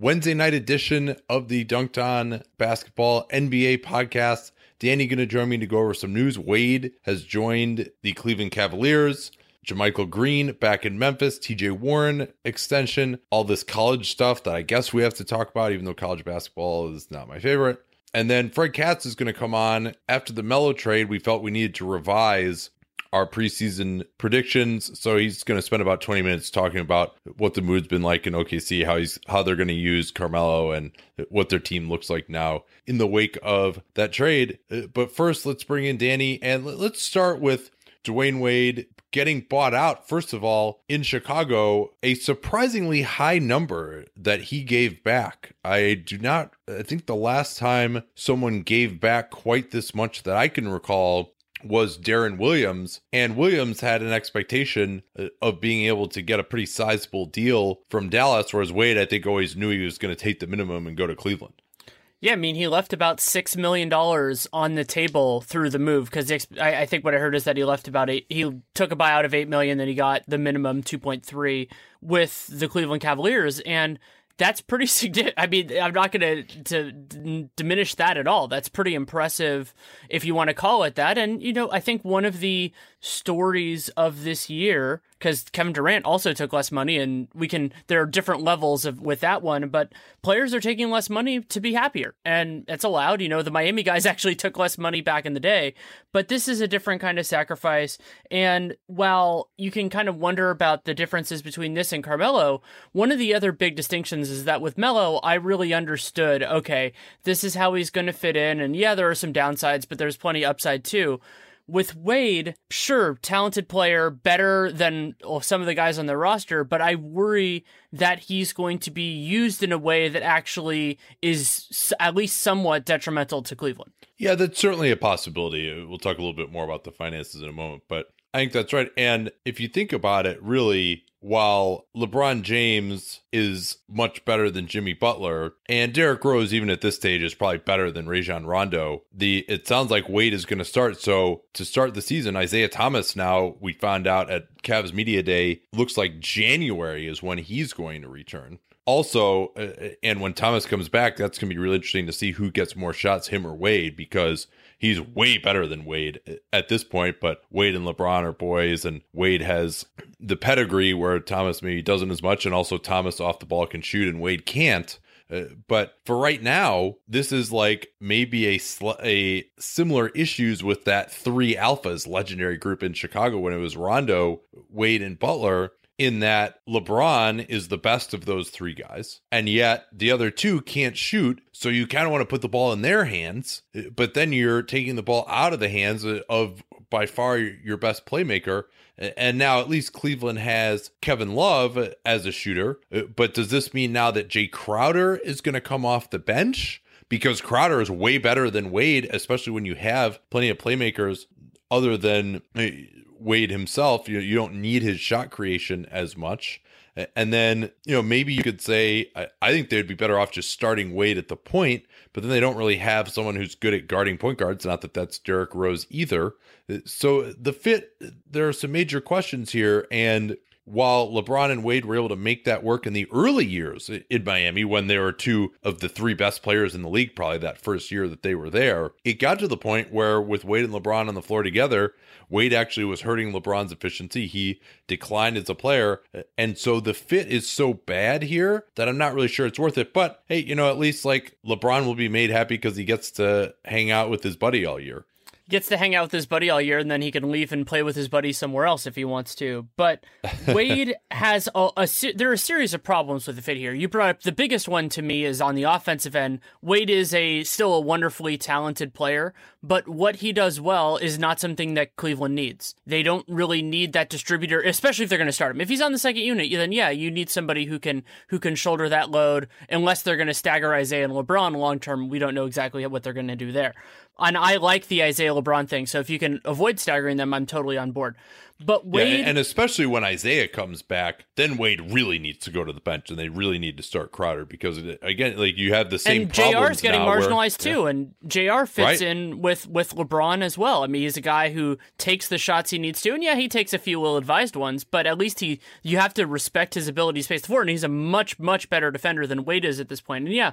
Wednesday night edition of the Dunked On Basketball NBA podcast. Danny going to join me to go over some news. Wade has joined the Cleveland Cavaliers. JaMychal Green back in Memphis, TJ Warren extension, all this college stuff that I guess we have to talk about, even though college basketball is not my favorite. And then Fred Katz is going to come on after the Melo trade. We felt we needed to revise our preseason predictions. So he's going to spend about 20 minutes talking about what the mood's been like in OKC, how he's how they're going to use Carmelo and what their team looks like now in the wake of that trade. But first, let's bring in Danny and let's start with Dwayne Wade getting bought out, first of all, in Chicago, a surprisingly high number that he gave back. I do not, I think the last time someone gave back quite this much that I can recall was Deron Williams, and Williams had an expectation uh, of being able to get a pretty sizable deal from Dallas, whereas Wade, I think, always knew he was going to take the minimum and go to Cleveland. Yeah, I mean, he left about six million dollars on the table through the move because I, I, think what I heard is that he left about eight. He took a buyout of eight million, then he got the minimum two point three with the Cleveland Cavaliers, and that's pretty significant. I mean, I'm not going to to diminish that at all. That's pretty impressive if you want to call it that. And you know, I think one of the stories of this year because Kevin Durant also took less money, and we can there are different levels of with that one, but players are taking less money to be happier, and it's allowed. You know, the Miami guys actually took less money back in the day, but this is a different kind of sacrifice. And while you can kind of wonder about the differences between this and Carmelo, one of the other big distinctions is that with Melo, I really understood. Okay, this is how he's going to fit in, and yeah, there are some downsides, but there's plenty upside too with Wade, sure, talented player, better than some of the guys on the roster, but I worry that he's going to be used in a way that actually is at least somewhat detrimental to Cleveland. Yeah, that's certainly a possibility. We'll talk a little bit more about the finances in a moment, but I think that's right. And if you think about it, really, while LeBron James is much better than Jimmy Butler, and Derrick Rose, even at this stage, is probably better than Rajon Rondo, the it sounds like Wade is going to start. So to start the season, Isaiah Thomas now we found out at Cavs Media Day looks like January is when he's going to return. Also, uh, and when Thomas comes back, that's going to be really interesting to see who gets more shots, him or Wade, because he's way better than Wade at this point, but Wade and LeBron are boys, and Wade has the pedigree where Thomas maybe doesn't as much, and also Thomas off the ball can shoot, and Wade can't. Uh, but for right now, this is like maybe a sl- a similar issues with that three alphas legendary group in Chicago when it was Rondo, Wade, and Butler in that LeBron is the best of those three guys, and yet the other two can't shoot. So you kind of want to put the ball in their hands, but then you're taking the ball out of the hands of by far your best playmaker. And now at least Cleveland has Kevin Love as a shooter. But does this mean now that Jay Crowder is going to come off the bench? Because Crowder is way better than Wade, especially when you have plenty of playmakers other than Wade himself, you know, you don't need his shot creation as much. And then, you know, maybe you could say, I, I, think they'd be better off just starting Wade at the point, but then they don't really have someone who's good at guarding point guards. Not that that's Derrick Rose either. Uh, so the fit, there are some major questions here. And while LeBron and Wade were able to make that work in the early years in Miami when they were two of the three best players in the league, probably that first year that they were there, it got to the point where with Wade and LeBron on the floor together, Wade actually was hurting LeBron's efficiency. He declined as a player. And so the fit is so bad here that I'm not really sure it's worth it. But hey, you know, at least like LeBron will be made happy because he gets to hang out with his buddy all year gets to hang out with his buddy all year, and then he can leave and play with his buddy somewhere else if he wants to. But Wade has a, a, there are a series of problems with the fit here. You brought up the biggest one to me is on the offensive end. Wade is a still a wonderfully talented player, but what he does well is not something that Cleveland needs. They don't really need that distributor, especially if they're going to start him. If he's on the second unit, then yeah, you need somebody who can who can shoulder that load. Unless they're going to stagger Isaiah and LeBron long term, we don't know exactly what they're going to do there. And I like the Isaiah LeBron thing. So if you can avoid staggering them, I'm totally on board. But Wade, yeah, and especially when Isaiah comes back, then Wade really needs to go to the bench, and they really need to start Crowder because again, like you have the same. And Jr. is getting marginalized where, too, yeah. and Jr. fits right. in with with LeBron as well. I mean, he's a guy who takes the shots he needs to, and yeah, he takes a few ill advised ones, but at least he you have to respect his ability to space the floor, and he's a much much better defender than Wade is at this point. And yeah,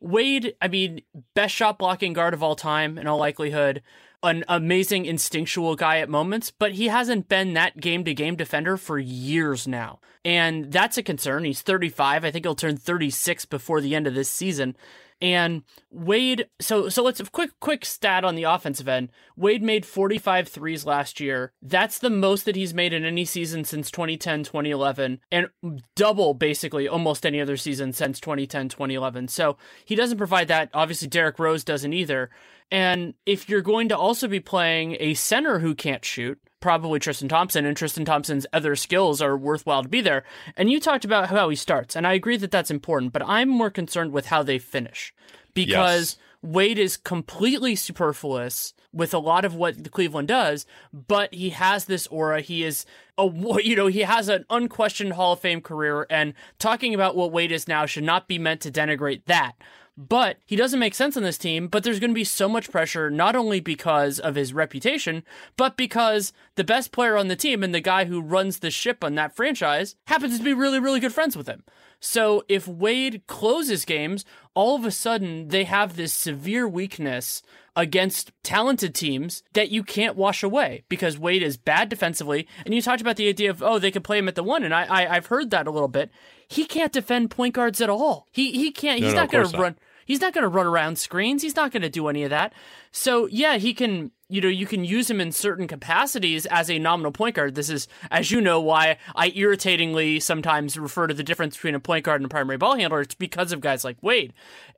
Wade, I mean, best shot blocking guard of all time in all likelihood an amazing instinctual guy at moments, but he hasn't been that game to game defender for years now. And that's a concern. He's 35. I think he'll turn 36 before the end of this season. And Wade, so so let's quick quick stat on the offensive end. Wade made 45 threes last year. That's the most that he's made in any season since 2010, 2011, and double basically almost any other season since 2010, 2011. So he doesn't provide that. Obviously, Derrick Rose doesn't either. And if you're going to also be playing a center who can't shoot, probably Tristan Thompson, and Tristan Thompson's other skills are worthwhile to be there. And you talked about how he starts, and I agree that that's important, but I'm more concerned with how they finish because yes. Wade is completely superfluous with a lot of what Cleveland does, but he has this aura. He is a you know he has an unquestioned Hall of Fame career, and talking about what Wade is now should not be meant to denigrate that. But he doesn't make sense on this team, but there's going to be so much pressure, not only because of his reputation, but because the best player on the team and the guy who runs the ship on that franchise happens to be really, really good friends with him. So if Wade closes games, all of a sudden they have this severe weakness against talented teams that you can't wash away because Wade is bad defensively. And you talked about the idea of, oh, they could play him at the one. And I, I, have heard that a little bit he can't defend point guards at all. He he can't. He's no, no, not going to run. He's not going to run around screens. He's not going to do any of that. So yeah, he can. You know, you can use him in certain capacities as a nominal point guard. This is, as you know, why I irritatingly sometimes refer to the difference between a point guard and a primary ball handler. It's because of guys like Wade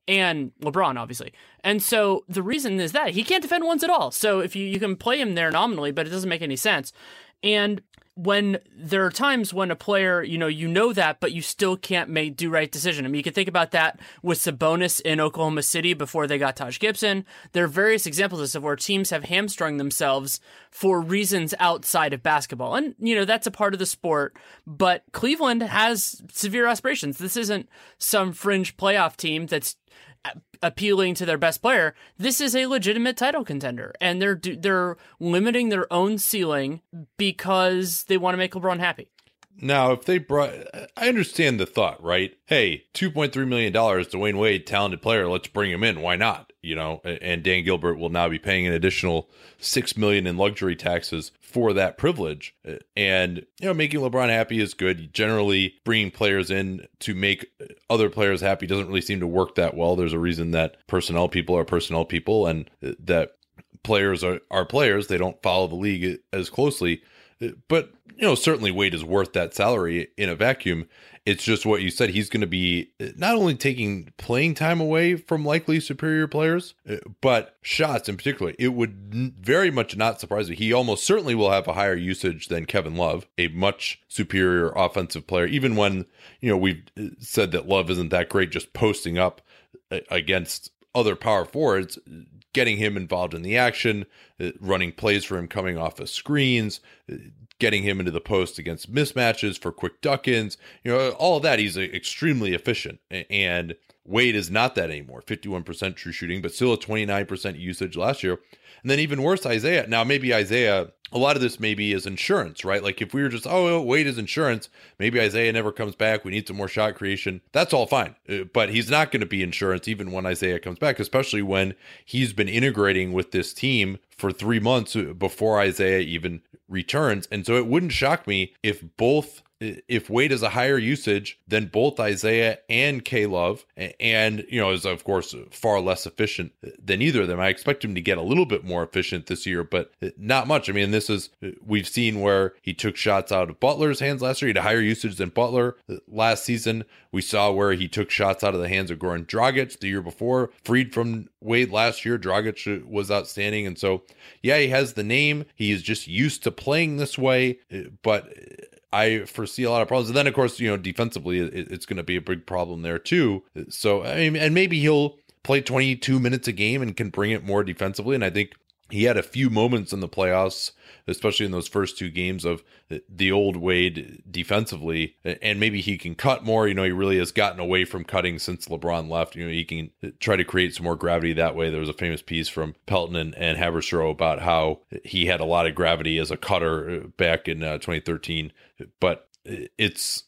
and LeBron, obviously. And so the reason is that he can't defend ones at all. So if you you can play him there nominally, but it doesn't make any sense. And when there are times when a player, you know, you know that, but you still can't make do right decision. I mean, you can think about that with Sabonis in Oklahoma City before they got Taj Gibson. There are various examples of where teams have hamstrung themselves for reasons outside of basketball, and you know that's a part of the sport. But Cleveland has severe aspirations. This isn't some fringe playoff team that's appealing to their best player. This is a legitimate title contender, and they're they're limiting their own ceiling because they want to make LeBron happy. Now, if they brought, I understand the thought, right? Hey, two point three million dollars, Dwyane Wade, talented player. Let's bring him in. Why not? You know, and Dan Gilbert will now be paying an additional six million in luxury taxes for that privilege. Uh, and you know, making LeBron happy is good. Generally, bringing players in to make other players happy doesn't really seem to work that well. There's a reason that personnel people are personnel people, and uh, that players are, are players. They don't follow the league as closely uh, but you know, certainly Wade is worth that salary in a vacuum. It's just what you said. He's going to be uh, not only taking playing time away from likely superior players, uh, but shots in particular. It would very much not surprise me. He almost certainly will have a higher usage than Kevin Love, a much superior offensive player. Even when you know we've uh, said that Love isn't that great, just posting up against other power forwards getting him involved in the action, uh, running plays for him coming off of screens, uh, getting him into the post against mismatches for quick duck ins. You know, all of that. He's extremely efficient. And Wade is not that anymore 51% true shooting, but still a 29% usage last year. And then even worse, Isaiah. Now, maybe Isaiah a lot of this maybe is insurance, right? Like if we were just, oh, Wade is insurance, maybe Isaiah never comes back. We need some more shot creation. That's all fine. Uh, but he's not going to be insurance even when Isaiah comes back, especially when he's been integrating with this team for three months uh, before Isaiah even returns. And so it wouldn't shock me if both if Wade is a higher usage than both Isaiah and K Love, and you know is of course far less efficient than either of them. I expect him to get a little bit more efficient this year, but not much. I mean, this is we've seen where he took shots out of Butler's hands last year. He had a higher usage than Butler last season. We saw where he took shots out of the hands of Goran Dragic the year before, freed from Wade last year. Dragic was outstanding, and so yeah, he has the name. He is just used to playing this way, but I foresee a lot of problems. And then, of course, you know, defensively, it, it's going to be a big problem there too. So, I mean, and maybe he'll play 22 minutes a game and can bring it more defensively. And I think he had a few moments in the playoffs, especially in those first two games of the old Wade defensively, and maybe he can cut more. You know, he really has gotten away from cutting since LeBron left. You know, he can try to create some more gravity that way. There was a famous piece from Pelton and, and Haberstroh about how he had a lot of gravity as a cutter back in uh, 2013, but it's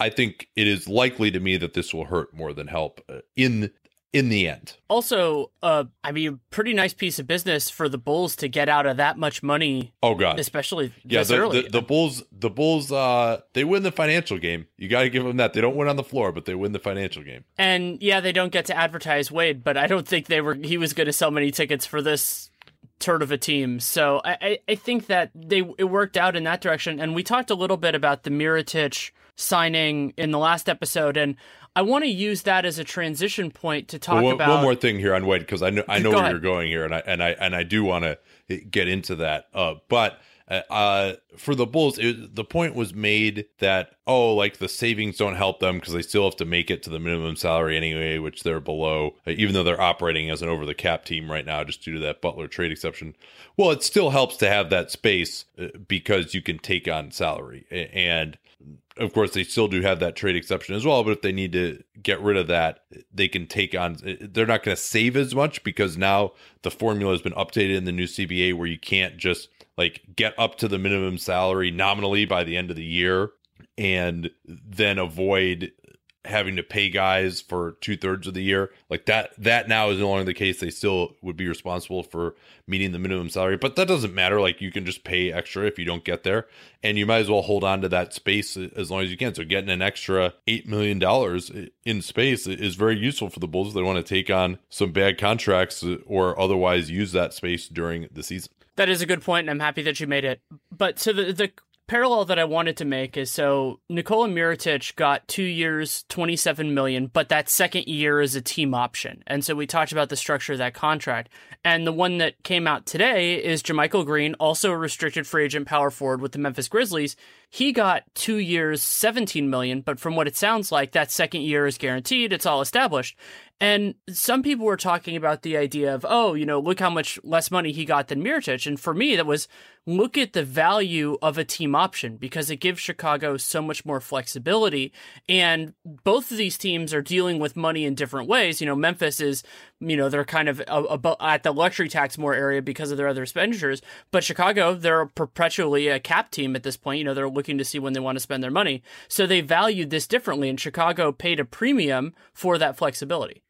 I think it is likely to me that this will hurt more than help uh, in in the end. Also, uh, I mean, pretty nice piece of business for the Bulls to get out of that much money. Oh God, especially yeah. The, the, the, Bulls, the Bulls, uh, they win the financial game. You got to give them that. They don't win on the floor, but they win the financial game. And yeah, they don't get to advertise Wade, but I don't think they were. He was going to sell many tickets for this turd of a team. So I, I think that they it worked out in that direction. And we talked a little bit about the Mirotic signing in the last episode, and I want to use that as a transition point to talk well, one, about one more thing here on Wade because I know I know where you're going here, and I and I and I do want to get into that. Uh, but uh, uh, for the Bulls, it, the point was made that oh, like the savings don't help them because they still have to make it to the minimum salary anyway, which they're below, uh, even though they're operating as an over the cap team right now, just due to that Butler trade exception. Well, it still helps to have that space uh, because you can take on salary and of course they still do have that trade exception as well but if they need to get rid of that they can take on they're not going to save as much because now the formula has been updated in the new cba where you can't just like get up to the minimum salary nominally by the end of the year and then avoid having to pay guys for two thirds of the year. Like that, that now is no longer the case. They still would be responsible for meeting the minimum salary, but that doesn't matter. Like you can just pay extra if you don't get there, and you might as well hold on to that space as long as you can. So getting an extra eight million dollars in space is very useful for the Bulls. They want to take on some bad contracts or otherwise use that space during the season. That is a good point, and I'm happy that you made it. But so the the parallel that I wanted to make is so Nikola Mirotic got two years, 27 million, but that second year is a team option. And so we talked about the structure of that contract. And the one that came out today is JaMychal Green, also a restricted free agent power forward with the Memphis Grizzlies. He got two years, 17 million, but from what it sounds like, that second year is guaranteed. It's all established. And some people were talking about the idea of, oh, you know, look how much less money he got than Mirotic. And for me, that was look at the value of a team option because it gives Chicago so much more flexibility. And both of these teams are dealing with money in different ways. You know, Memphis is, you know, they're kind of at the luxury tax more area because of their other expenditures. But Chicago, they're perpetually a cap team at this point. You know, they're looking to see when they want to spend their money. So they valued this differently. And Chicago paid a premium for that flexibility.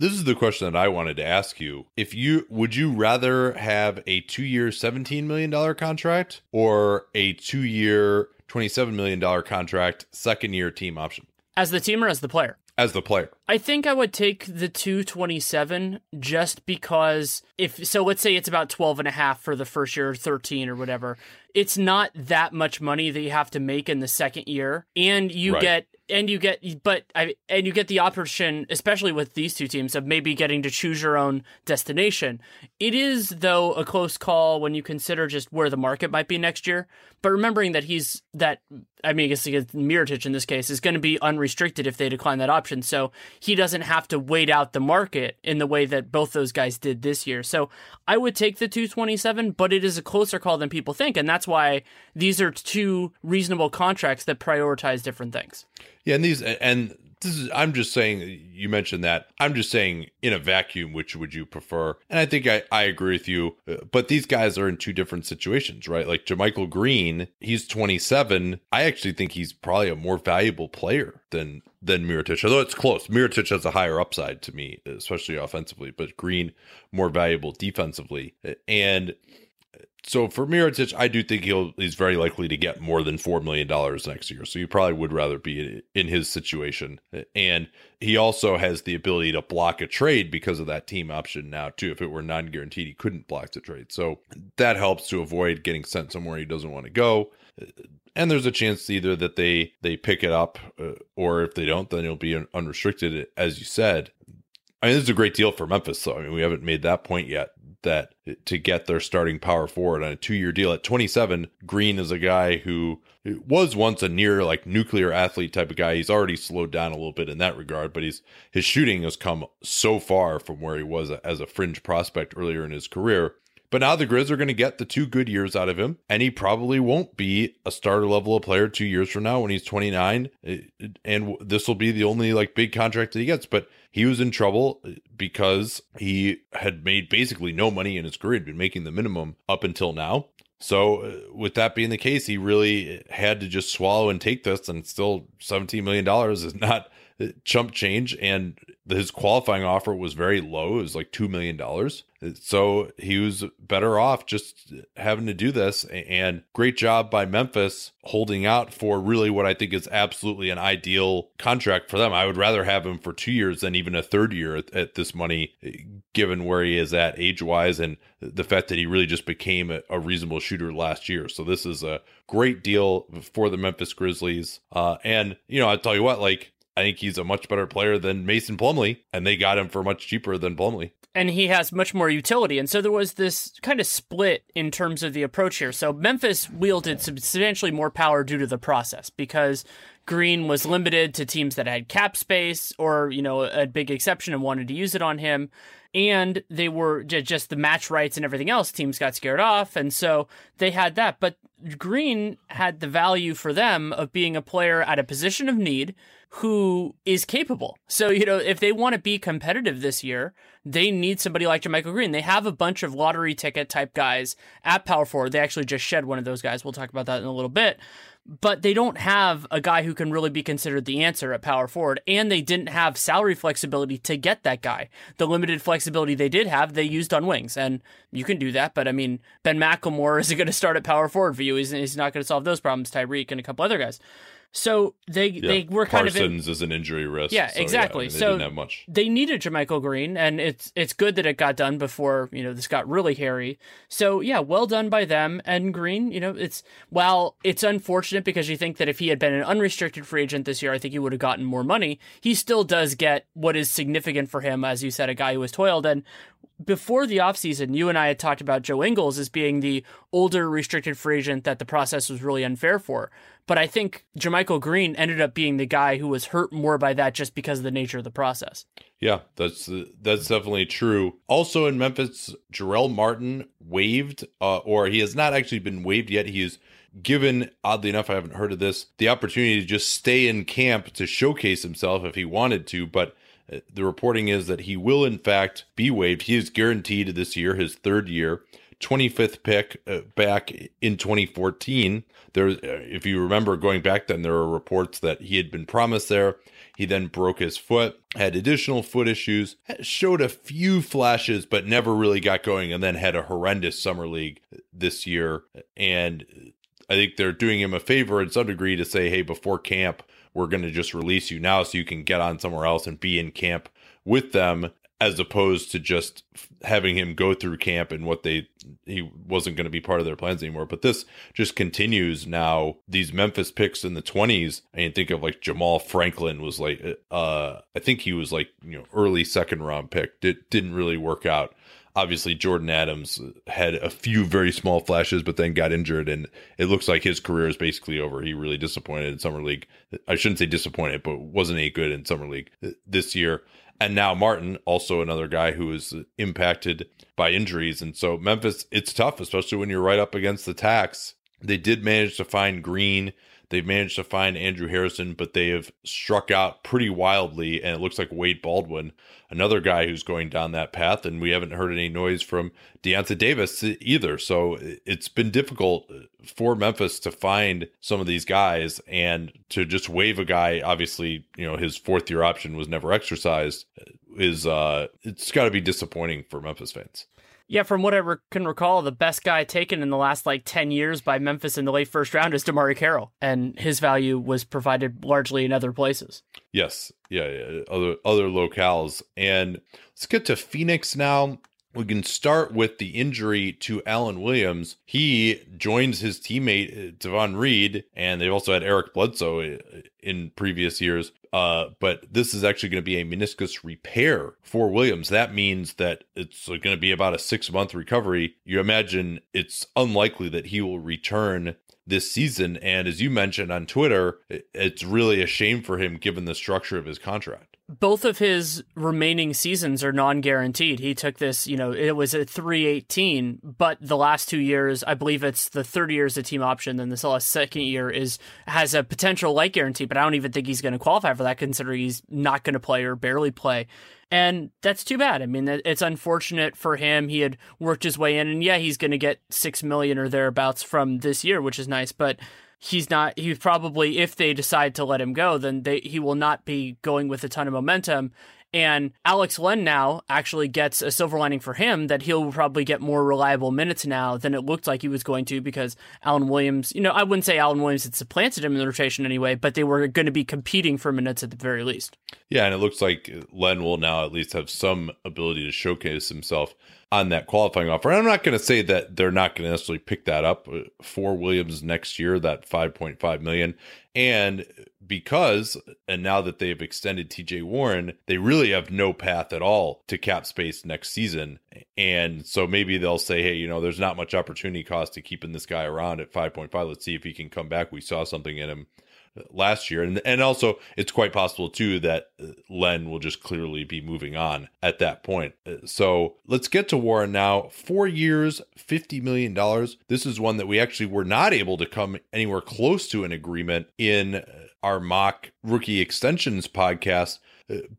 This is the question that I wanted to ask you. If you would you rather have a 2-year 17 million dollar contract or a 2-year 27 million dollar contract second year team option? As the team or as the player? As the player. I think I would take the 227 just because if so let's say it's about 12 and a half for the first year or 13 or whatever. It's not that much money that you have to make in the second year and you right. get and you get but I and you get the option especially with these two teams of maybe getting to choose your own destination. It is though a close call when you consider just where the market might be next year, but remembering that he's that I mean I guess Mirotic in this case is going to be unrestricted if they decline that option. So he doesn't have to wait out the market in the way that both those guys did this year. So I would take the 227, but it is a closer call than people think and that's why these are two reasonable contracts that prioritize different things. Yeah, and these and this is I'm just saying you mentioned that. I'm just saying in a vacuum which would you prefer? And I think I, I agree with you. Uh, but these guys are in two different situations, right? Like JaMychal Green, he's 27. I actually think he's probably a more valuable player than than Mirotic, although it's close. Mirotic has a higher upside to me, especially offensively, but Green more valuable defensively. And so for Mirotic, I do think he'll he's very likely to get more than four million dollars next year. So you probably would rather be in his situation, and he also has the ability to block a trade because of that team option now too. If it were non guaranteed, he couldn't block the trade, so that helps to avoid getting sent somewhere he doesn't want to go. And there's a chance either that they they pick it up, uh, or if they don't, then it'll be unrestricted, as you said. I mean, this is a great deal for Memphis, though. I mean, we haven't made that point yet that to get their starting power forward on a two year deal at 27. Green is a guy who was once a near like nuclear athlete type of guy. He's already slowed down a little bit in that regard, but he's his shooting has come so far from where he was as a fringe prospect earlier in his career. But now the Grizz are going to get the two good years out of him, and he probably won't be a starter level of player two years from now when he's 29. Eh, and this will be the only like big contract that he gets. But he was in trouble eh, because he had made basically no money in his career. He'd been making the minimum up until now. So, uh, with that being the case, he really had to just swallow and take this, and still $17 million is not chump change. And his qualifying offer was very low. It was like $2 million. So he was better off just having to do this. And great job by Memphis holding out for really what I think is absolutely an ideal contract for them. I would rather have him for two years than even a third year at, at this money, given where he is at age wise and the fact that he really just became a, a, reasonable shooter last year. So this is a great deal for the Memphis Grizzlies. Uh, and, you know, I'll tell you what, like, I think he's a much better player than Mason Plumlee, and they got him for much cheaper than Plumlee. And he has much more utility. And so there was this kind of split in terms of the approach here. So Memphis wielded substantially more power due to the process because Green was limited to teams that had cap space or, you know, a big exception and wanted to use it on him. And they were just the match rights and everything else. Teams got scared off. And so they had that. But Green had the value for them of being a player at a position of need who is capable. So, you know, if they want to be competitive this year, they need somebody like JaMychal Green. They have a bunch of lottery ticket type guys at power forward. They actually just shed one of those guys. We'll talk about that in a little bit. But they don't have a guy who can really be considered the answer at power forward. And they didn't have salary flexibility to get that guy. The limited flexibility they did have, they used on wings. And you can do that. But I mean, Ben McLemore isn't going to start at power forward for you. He's, he's not going to solve those problems. Tyreke and a couple other guys. So they yeah. they were kind Parsons of Parsons is an injury risk. Yeah, so, exactly. Yeah, I mean, they so didn't have much. They needed JaMychal Green, and it's it's good that it got done before you know this got really hairy. So yeah, well done by them and Green. You know, it's while it's unfortunate because you think that if he had been an unrestricted free agent this year, I think he would have gotten more money. He still does get what is significant for him, as you said, a guy who has toiled and before the offseason, you and I had talked about Joe Ingles as being the older restricted free agent that the process was really unfair for. But I think JaMychal Green ended up being the guy who was hurt more by that just because of the nature of the process. Yeah, that's that's definitely true. Also in Memphis, Jarell Martin waived, uh, or he has not actually been waived yet. He is given, oddly enough, I haven't heard of this, the opportunity to just stay in camp to showcase himself if he wanted to, but the reporting is that he will, in fact, be waived. He is guaranteed this year, his third year. 25th pick uh, back in 2014. There, uh, if you remember going back then, there were reports that he had been promised there. He then broke his foot, had additional foot issues, showed a few flashes, but never really got going, and then had a horrendous summer league this year. And I think they're doing him a favor in some degree to say, hey, before camp, we're going to just release you now so you can get on somewhere else and be in camp with them as opposed to just having him go through camp and what they he wasn't going to be part of their plans anymore. But this just continues now. These memphis picks in the 20s i mean think of like Jamaal Franklin was like uh i think he was like you know early second round pick. Did, didn't really work out obviously Jordan Adams uh, had a few very small flashes, but then got injured, and it looks like his career is basically over. He really disappointed in summer league. I shouldn't say disappointed, but wasn't any good in summer league uh, this year. And now Martin, also another guy who is impacted by injuries, and so Memphis, it's tough, especially when you're right up against the tax. They did manage to find Green They've managed to find Andrew Harrison, but they have struck out pretty wildly. And it looks like Wade Baldwin, another guy who's going down that path. And we haven't heard any noise from Deyonta Davis either. So it's been difficult for Memphis to find some of these guys and to just waive a guy. Obviously, you know, his fourth year option was never exercised. Is uh, it's got to be disappointing for Memphis fans. Yeah, from what I re- can recall, the best guy taken in the last like 10 years by Memphis in the late first round is DeMarre Carroll, and his value was provided largely in other places. Yes. Yeah, yeah. Other other locales. And let's get to Phoenix now. We can start with the injury to Alan Williams. He joins his teammate Devon Davon Reed, and they've also had Eric Bledsoe uh, in previous years Uh, but this is actually going to be a meniscus repair for Williams. That means that it's going to be about a six month recovery. You imagine it's unlikely that he will return this season. And as you mentioned on Twitter, it's really a shame for him given the structure of his contract both of his remaining seasons are non-guaranteed. He took this, you know, it was a 318, but the last two years, I believe it's the third year is a team option, then the second year is has a potential light guarantee, but I don't even think he's going to qualify for that considering he's not going to play or barely play. And that's too bad. I mean, it's unfortunate for him. He had worked his way in, and yeah, he's going to get six million or thereabouts from this year, which is nice. But he's not he's probably if they decide to let him go then they he will not be going with a ton of momentum and Alex Len now actually gets a silver lining for him that he'll probably get more reliable minutes now than it looked like he was going to because Alan Williams, you know, I wouldn't say Alan Williams had supplanted him in the rotation anyway, but they were going to be competing for minutes at the very least. Yeah, and it looks like Len will now at least have some ability to showcase himself on that qualifying offer. And I'm not going to say that they're not going to necessarily pick that up uh, for Williams next year, that 5.5 million. And because, and now that they've extended TJ Warren, they really have no path at all to cap space next season. And so maybe they'll say, hey, you know, there's not much opportunity cost to keeping this guy around at 5.5. Let's see if he can come back. We saw something in him last year. And and also it's quite possible too that uh, Len will just clearly be moving on at that point. Uh, so let's get to Warren now. 4 years, 50 million dollars. This is one that we actually were not able to come anywhere close to an agreement in uh, our mock rookie extensions podcast.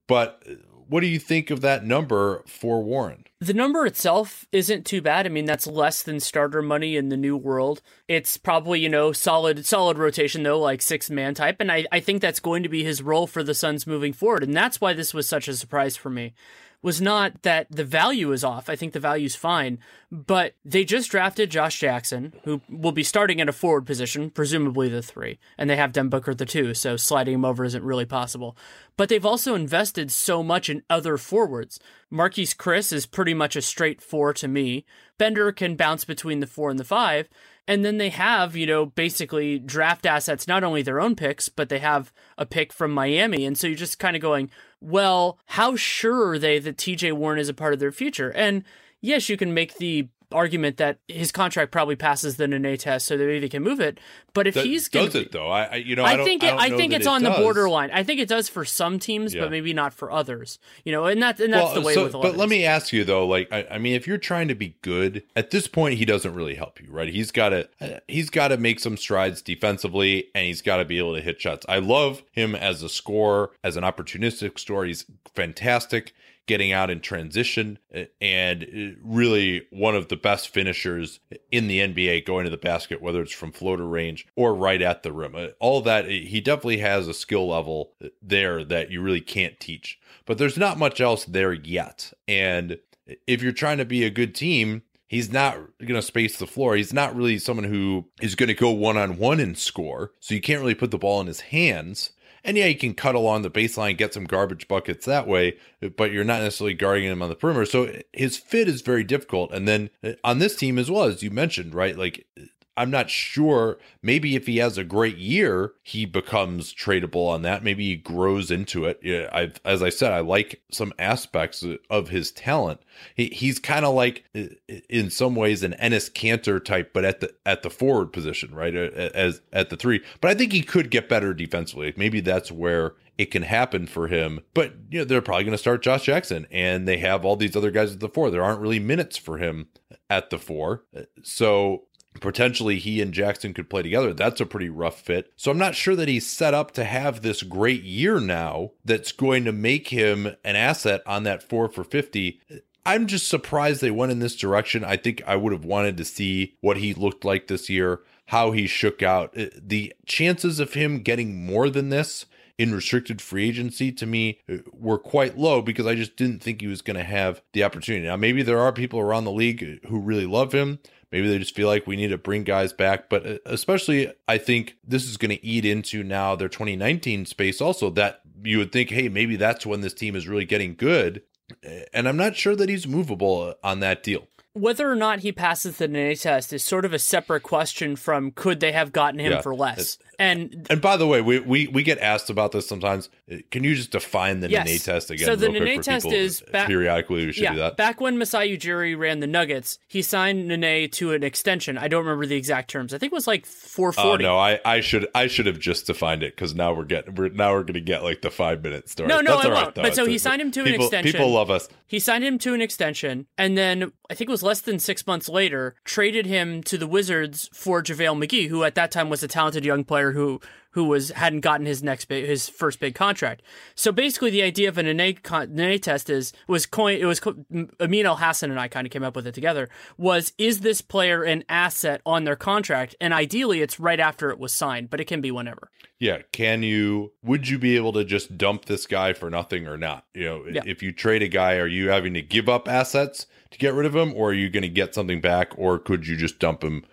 But what do you think of that number for Warren? The number itself isn't too bad. I mean, that's less than starter money in the new world. It's probably, you know, solid solid rotation though, like six man type. And I, I think that's going to be his role for the Suns moving forward. And that's why this was such a surprise for me was not that the value is off. I think the value's fine, but they just drafted Josh Jackson, who will be starting at a forward position, presumably the three, and they have Dem Booker at the two, so sliding him over isn't really possible. But they've also invested so much in other forwards. Marquese Chriss is pretty much a straight four to me. Bender can bounce between the four and the five, and then they have, you know, basically draft assets, not only their own picks, but they have a pick from Miami. And so you're just kind of going, well, how sure are they that TJ Warren is a part of their future? And yes, you can make the argument that his contract probably passes the Nene test, so that maybe they can move it. But if he's gonna, does it though? I, I you know I, I think it, I, think it's on the borderline. I think it does for some teams, yeah. but maybe not for others. You know, and that and that's well, the way so, with. but let me ask you though, like I, I, mean, if you're trying to be good at this point, he doesn't really help you, right? He's got to uh, he's got to make some strides defensively, and he's got to be able to hit shots. I love him as a scorer, as an opportunistic scorer. He's fantastic getting out in transition, uh, and uh, really one of the best finishers in the NBA going to the basket, whether it's from floater range or right at the rim. Uh, all that, uh, he definitely has a skill level there that you really can't teach. But there's not much else there yet. And if you're trying to be a good team, he's not going to space the floor. He's not really someone who is going to go one on one and score. So you can't really put the ball in his hands. And yeah, you can cut along the baseline, get some garbage buckets that way, but you're not necessarily guarding him on the perimeter. So his fit is very difficult. And then uh, on this team as well, as you mentioned, right? Like I'm not sure. Maybe if he has a great year, he becomes tradable on that. Maybe he grows into it. Yeah, I've, as I said, I like some aspects of his talent. He, he's kind of like, in some ways, an Enes Kanter type, but at the at the forward position, right? As at the three. But I think he could get better defensively. Maybe that's where it can happen for him. But you know, they're probably going to start Josh Jackson, and they have all these other guys at the four. There aren't really minutes for him at the four. So potentially he and Jackson could play together. That's a pretty rough fit. So I'm not sure that he's set up to have this great year now that's going to make him an asset on that 4 for 50. I'm just surprised they went in this direction. I think I would have wanted to see what he looked like this year, how he shook out. Uh, the chances of him getting more than this in restricted free agency to me uh, were quite low because I just didn't think he was going to have the opportunity. Now, maybe there are people around the league who really love him. Maybe they just feel like we need to bring guys back. But uh, especially, I think this is going to eat into now their 2019 space also that you would think, hey, maybe that's when this team is really getting good. And I'm not sure that he's movable on that deal. Whether or not he passes the Nene test is sort of a separate question from could they have gotten him Yeah. for less. And And by the way, we, we, we get asked about this sometimes. Can you just define the Yes. Nene test again? So the Nene test is ba- periodically we should yeah, do that. back when Masai Ujiri ran the Nuggets, he signed Nene to an extension. I don't remember the exact terms. I think it was like four forty. Oh 440. no, I, I should I should have just defined it because now we're getting we're now we're gonna get like the five minute story. No, no, That's I all right, won't. though. But so It's he signed him to an extension. People love us. He signed him to an extension, and then I think it was less than six months later, traded him to the Wizards for JaVale McGee, who at that time was a talented young player who who was hadn't gotten his next big, his first big contract. So basically, the idea of an Nene, con- test is was coin. It was co- Amin Elhassan and I kind of came up with it together. Was is this player an asset on their contract? And ideally, it's right after it was signed, but it can be whenever. Yeah, can you? Would you be able to just dump this guy for nothing or not? You know, Yeah. if you trade a guy, are you having to give up assets to get rid of him, or are you going to get something back, or could you just dump him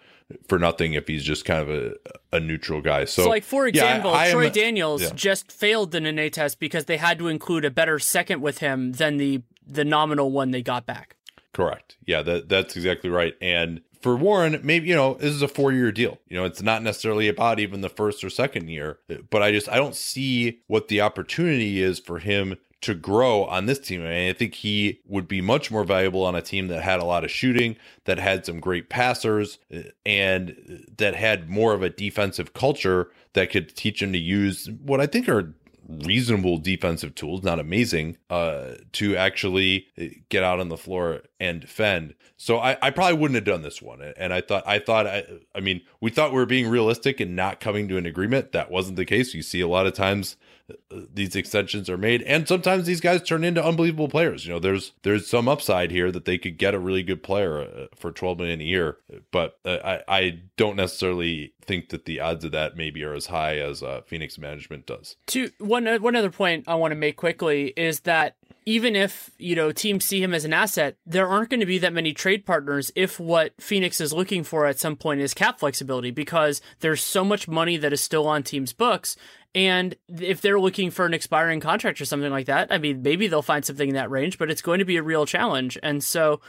for nothing if he's just kind of a, a neutral guy? So, So, like for yeah, I- example, I am- Troy Daniels yeah. just failed the Nene test because they had to include a better second with him than the the nominal one they got back. Correct. Yeah, that that's exactly right. And for Warren, maybe you know this is a four year deal. You know, it's not necessarily about even the first or second year, but I just I don't see what the opportunity is for him to grow on this team. I, mean, I think he would be much more valuable on a team that had a lot of shooting, that had some great passers, uh, and that had more of a defensive culture that could teach him to use what I think are reasonable defensive tools, not amazing, uh, to actually get out on the floor and defend. So I, I probably wouldn't have done this one. And I thought, I thought, I, I mean, we thought we were being realistic and not coming to an agreement. That wasn't the case. You see a lot of times uh, these extensions are made, and sometimes these guys turn into unbelievable players. You know, there's there's some upside here that they could get a really good player uh, for 12 million a year, but uh, I I don't necessarily think that the odds of that maybe are as high as uh, Phoenix management does. To one one other point I want to make quickly is that even if you know teams see him as an asset, there aren't going to be that many trade partners if what Phoenix is looking for at some point is cap flexibility because there's so much money that is still on teams' books. And if they're looking for an expiring contract or something like that, I mean, maybe they'll find something in that range, but it's going to be a real challenge. And so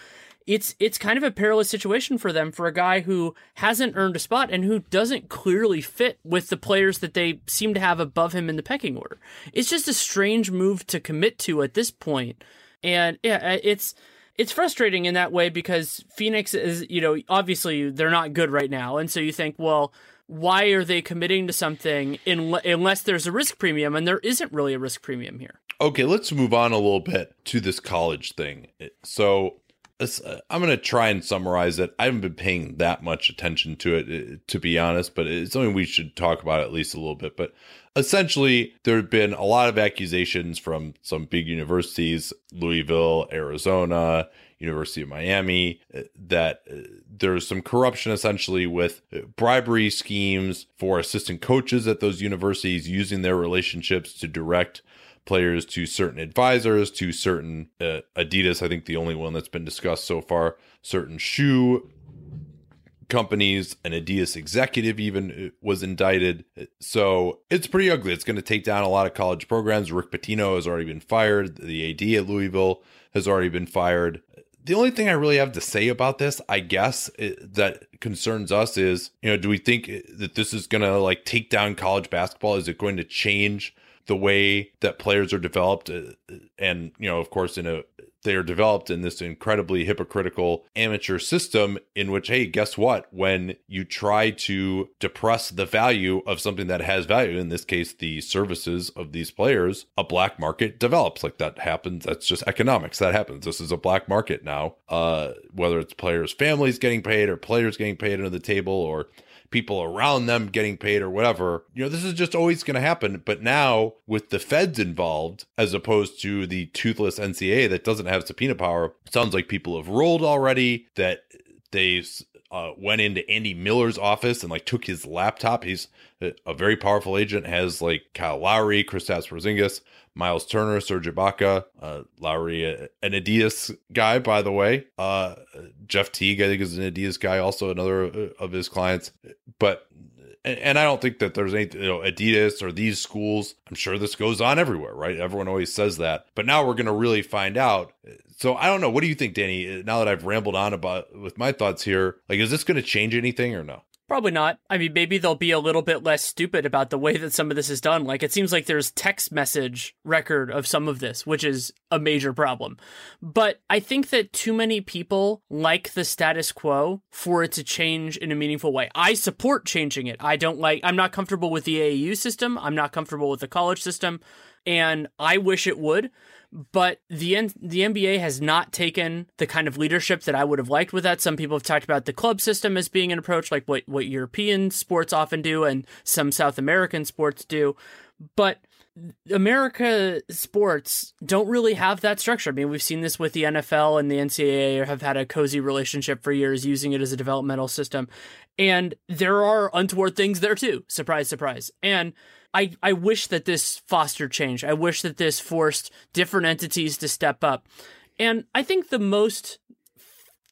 it's it's kind of a perilous situation for them for a guy who hasn't earned a spot and who doesn't clearly fit with the players that they seem to have above him in the pecking order. It's just a strange move to commit to at this point. And yeah, uh, it's it's frustrating in that way because Phoenix is, you know, obviously they're not good right now. And so you think, well, why are they committing to something in, unless there's a risk premium? And there isn't really a risk premium here. Okay, let's move on a little bit to this college thing. So uh, I'm going to try and summarize it. I haven't been paying that much attention to it, uh, to be honest, but it's something we should talk about at least a little bit. But essentially, there have been a lot of accusations from some big universities, Louisville, Arizona, University of Miami, uh, that uh, there's some corruption essentially with uh, bribery schemes for assistant coaches at those universities using their relationships to direct players to certain advisors, to certain uh, Adidas, I think the only one that's been discussed so far, certain shoe companies, an Adidas executive even was indicted. So it's pretty ugly. It's going to take down a lot of college programs. Rick Pitino has already been fired. The AD at Louisville has already been fired. The only thing I really have to say about this, I guess, i- that concerns us is, you know, do we think that this is going to like take down college basketball? Is it going to change the way that players are developed? Uh, And, you know, of course, in a they are developed in this incredibly hypocritical amateur system in which hey guess what? When you try to depress the value of something that has value in this case the services of these players a black market develops. Like that happens. That's just economics. That happens. This is a black market now. Uh whether it's players families getting paid or players getting paid under the table or people around them getting paid or whatever. You know, this is just always going to happen. But now with the feds involved, as opposed to the toothless NCA that doesn't have subpoena power, sounds like people have rolled already that they uh, went into Andy Miller's office and like took his laptop. He's a very powerful agent, has like Kyle Lowry, Kristaps Porzingis, Miles Turner, Serge Ibaka, uh, Lowry, uh, an Adidas guy, by the way. Uh, Jeff Teague, I think, is an Adidas guy, also another uh, of his clients. But and I don't think that there's any, you know, Adidas or these schools. I'm sure this goes on everywhere, right? Everyone always says that, but now we're going to really find out. So I don't know. What do you think, Danny? Now that I've rambled on about with my thoughts here, like, is this going to change anything or no? Probably not. I mean, maybe they'll be a little bit less stupid about the way that some of this is done. Like, it seems like there's text message record of some of this, which is a major problem. But I think that too many people like the status quo for it to change in a meaningful way. I support changing it. I don't like, I'm not comfortable with the AAU system. I'm not comfortable with the college system. And I wish it would but the N- the NBA has not taken the kind of leadership that I would have liked with that. Some people have talked about the club system as being an approach like what what European sports often do and some South American sports do, but America sports don't really have that structure. I mean, we've seen this with the NFL and the NCAA have had a cozy relationship for years using it as a developmental system. And there are untoward things there too. Surprise, surprise. And I, I wish that this fostered change. I wish that this forced different entities to step up. And I think the most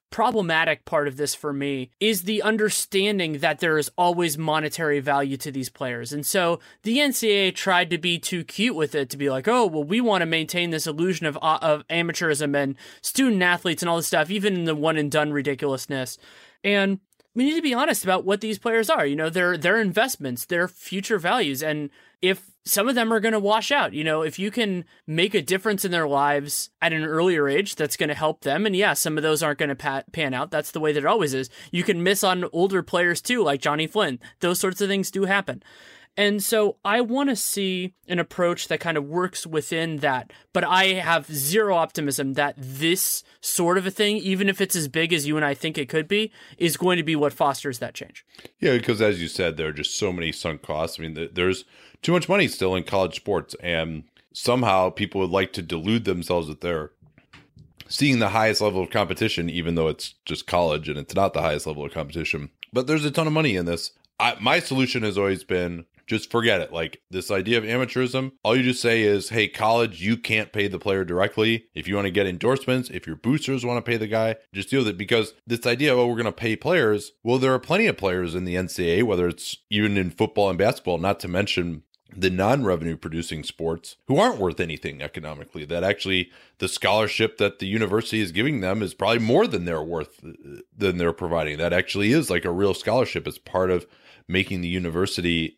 problematic part of this for me is the understanding that there is always monetary value to these players. And so the NCAA tried to be too cute with it to be like, oh, well, we want to maintain this illusion of, uh, of amateurism and student athletes and all this stuff, even in the one and done ridiculousness. And we need to be honest about what these players are. You know, their their investments, their future values, and if some of them are going to wash out, you know, if you can make a difference in their lives at an earlier age, that's going to help them. And yeah, some of those aren't going to pan out. That's the way that it always is. You can miss on older players too, like Johnny Flynn. Those sorts of things do happen. And so I want to see an approach that kind of works within that. But I have zero optimism that this sort of a thing, even if it's as big as you and I think it could be, is going to be what fosters that change. Yeah, because as you said, there are just so many sunk costs. I mean, there's too much money still in college sports. And somehow people would like to delude themselves that they're seeing the highest level of competition, even though it's just college and it's not the highest level of competition. But there's a ton of money in this. I, my solution has always been just forget it. Like this idea of amateurism, all you just say is, hey, college, you can't pay the player directly. If you want to get endorsements, if your boosters want to pay the guy, just deal with it. Because this idea, of, oh, we're going to pay players. Well, there are plenty of players in the NCAA, whether it's even in football and basketball, not to mention the non-revenue producing sports who aren't worth anything economically that actually the scholarship that the university is giving them is probably more than they're worth than they're providing that actually is like a real scholarship as part of making the university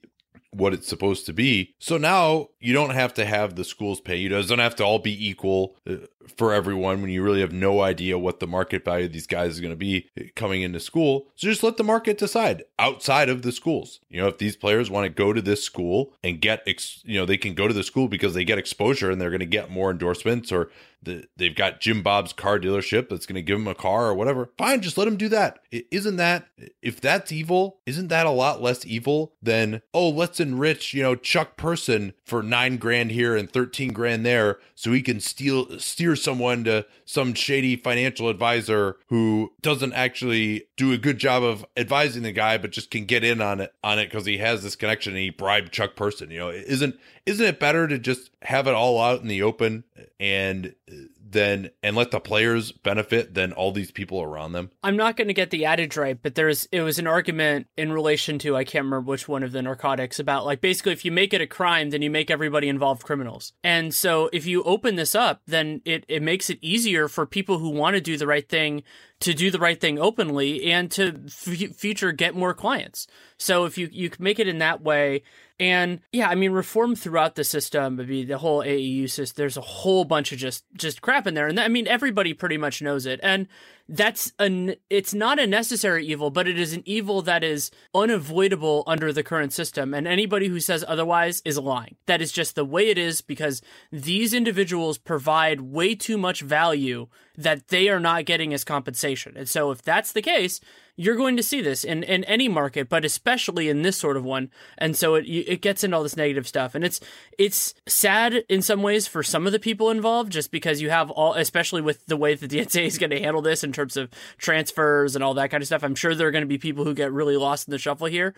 what it's supposed to be. So now you don't have to have the schools pay. You don't have to all be equal uh, for everyone when you really have no idea what the market value of these guys is going to be coming into school. So just let the market decide outside of the schools. You know, if these players want to go to this school and get, ex- you know, they can go to the school because they get exposure and they're going to get more endorsements or the, they've got Jim Bob's car dealership that's going to give him a car or whatever. Fine, just let him do that. Isn't that if that's evil? Isn't that a lot less evil than oh, let's enrich you know Chuck Person for nine grand here and thirteen grand there so he can steal steer someone to some shady financial advisor who doesn't actually do a good job of advising the guy, but just can get in on it on it because he has this connection and he bribed Chuck Person. You know, isn't isn't it better to just have it all out in the open and then and let the players benefit than all these people around them? I'm not going to get the adage right, but there's it was an argument in relation to I can't remember which one of the narcotics about like basically if you make it a crime, then you make everybody involved criminals. And so if you open this up, then it it makes it easier for people who want to do the right thing to do the right thing openly and to f- future get more clients. So if you you make it in that way, and yeah, I mean, reform throughout the system. I mean, the whole AAU system. There's a whole bunch of just just crap in there, and I mean, everybody pretty much knows it. And that's an it's not a necessary evil, but it is an evil that is unavoidable under the current system. And anybody who says otherwise is lying. That is just the way it is because these individuals provide way too much value that they are not getting as compensation. And so if that's the case, you're going to see this in, in any market, but especially in this sort of one. And so it it gets into all this negative stuff, and it's it's sad in some ways for some of the people involved, just because you have all, especially with the way that the NCAA is going to handle this in terms of transfers and all that kind of stuff. I'm sure there are going to be people who get really lost in the shuffle here,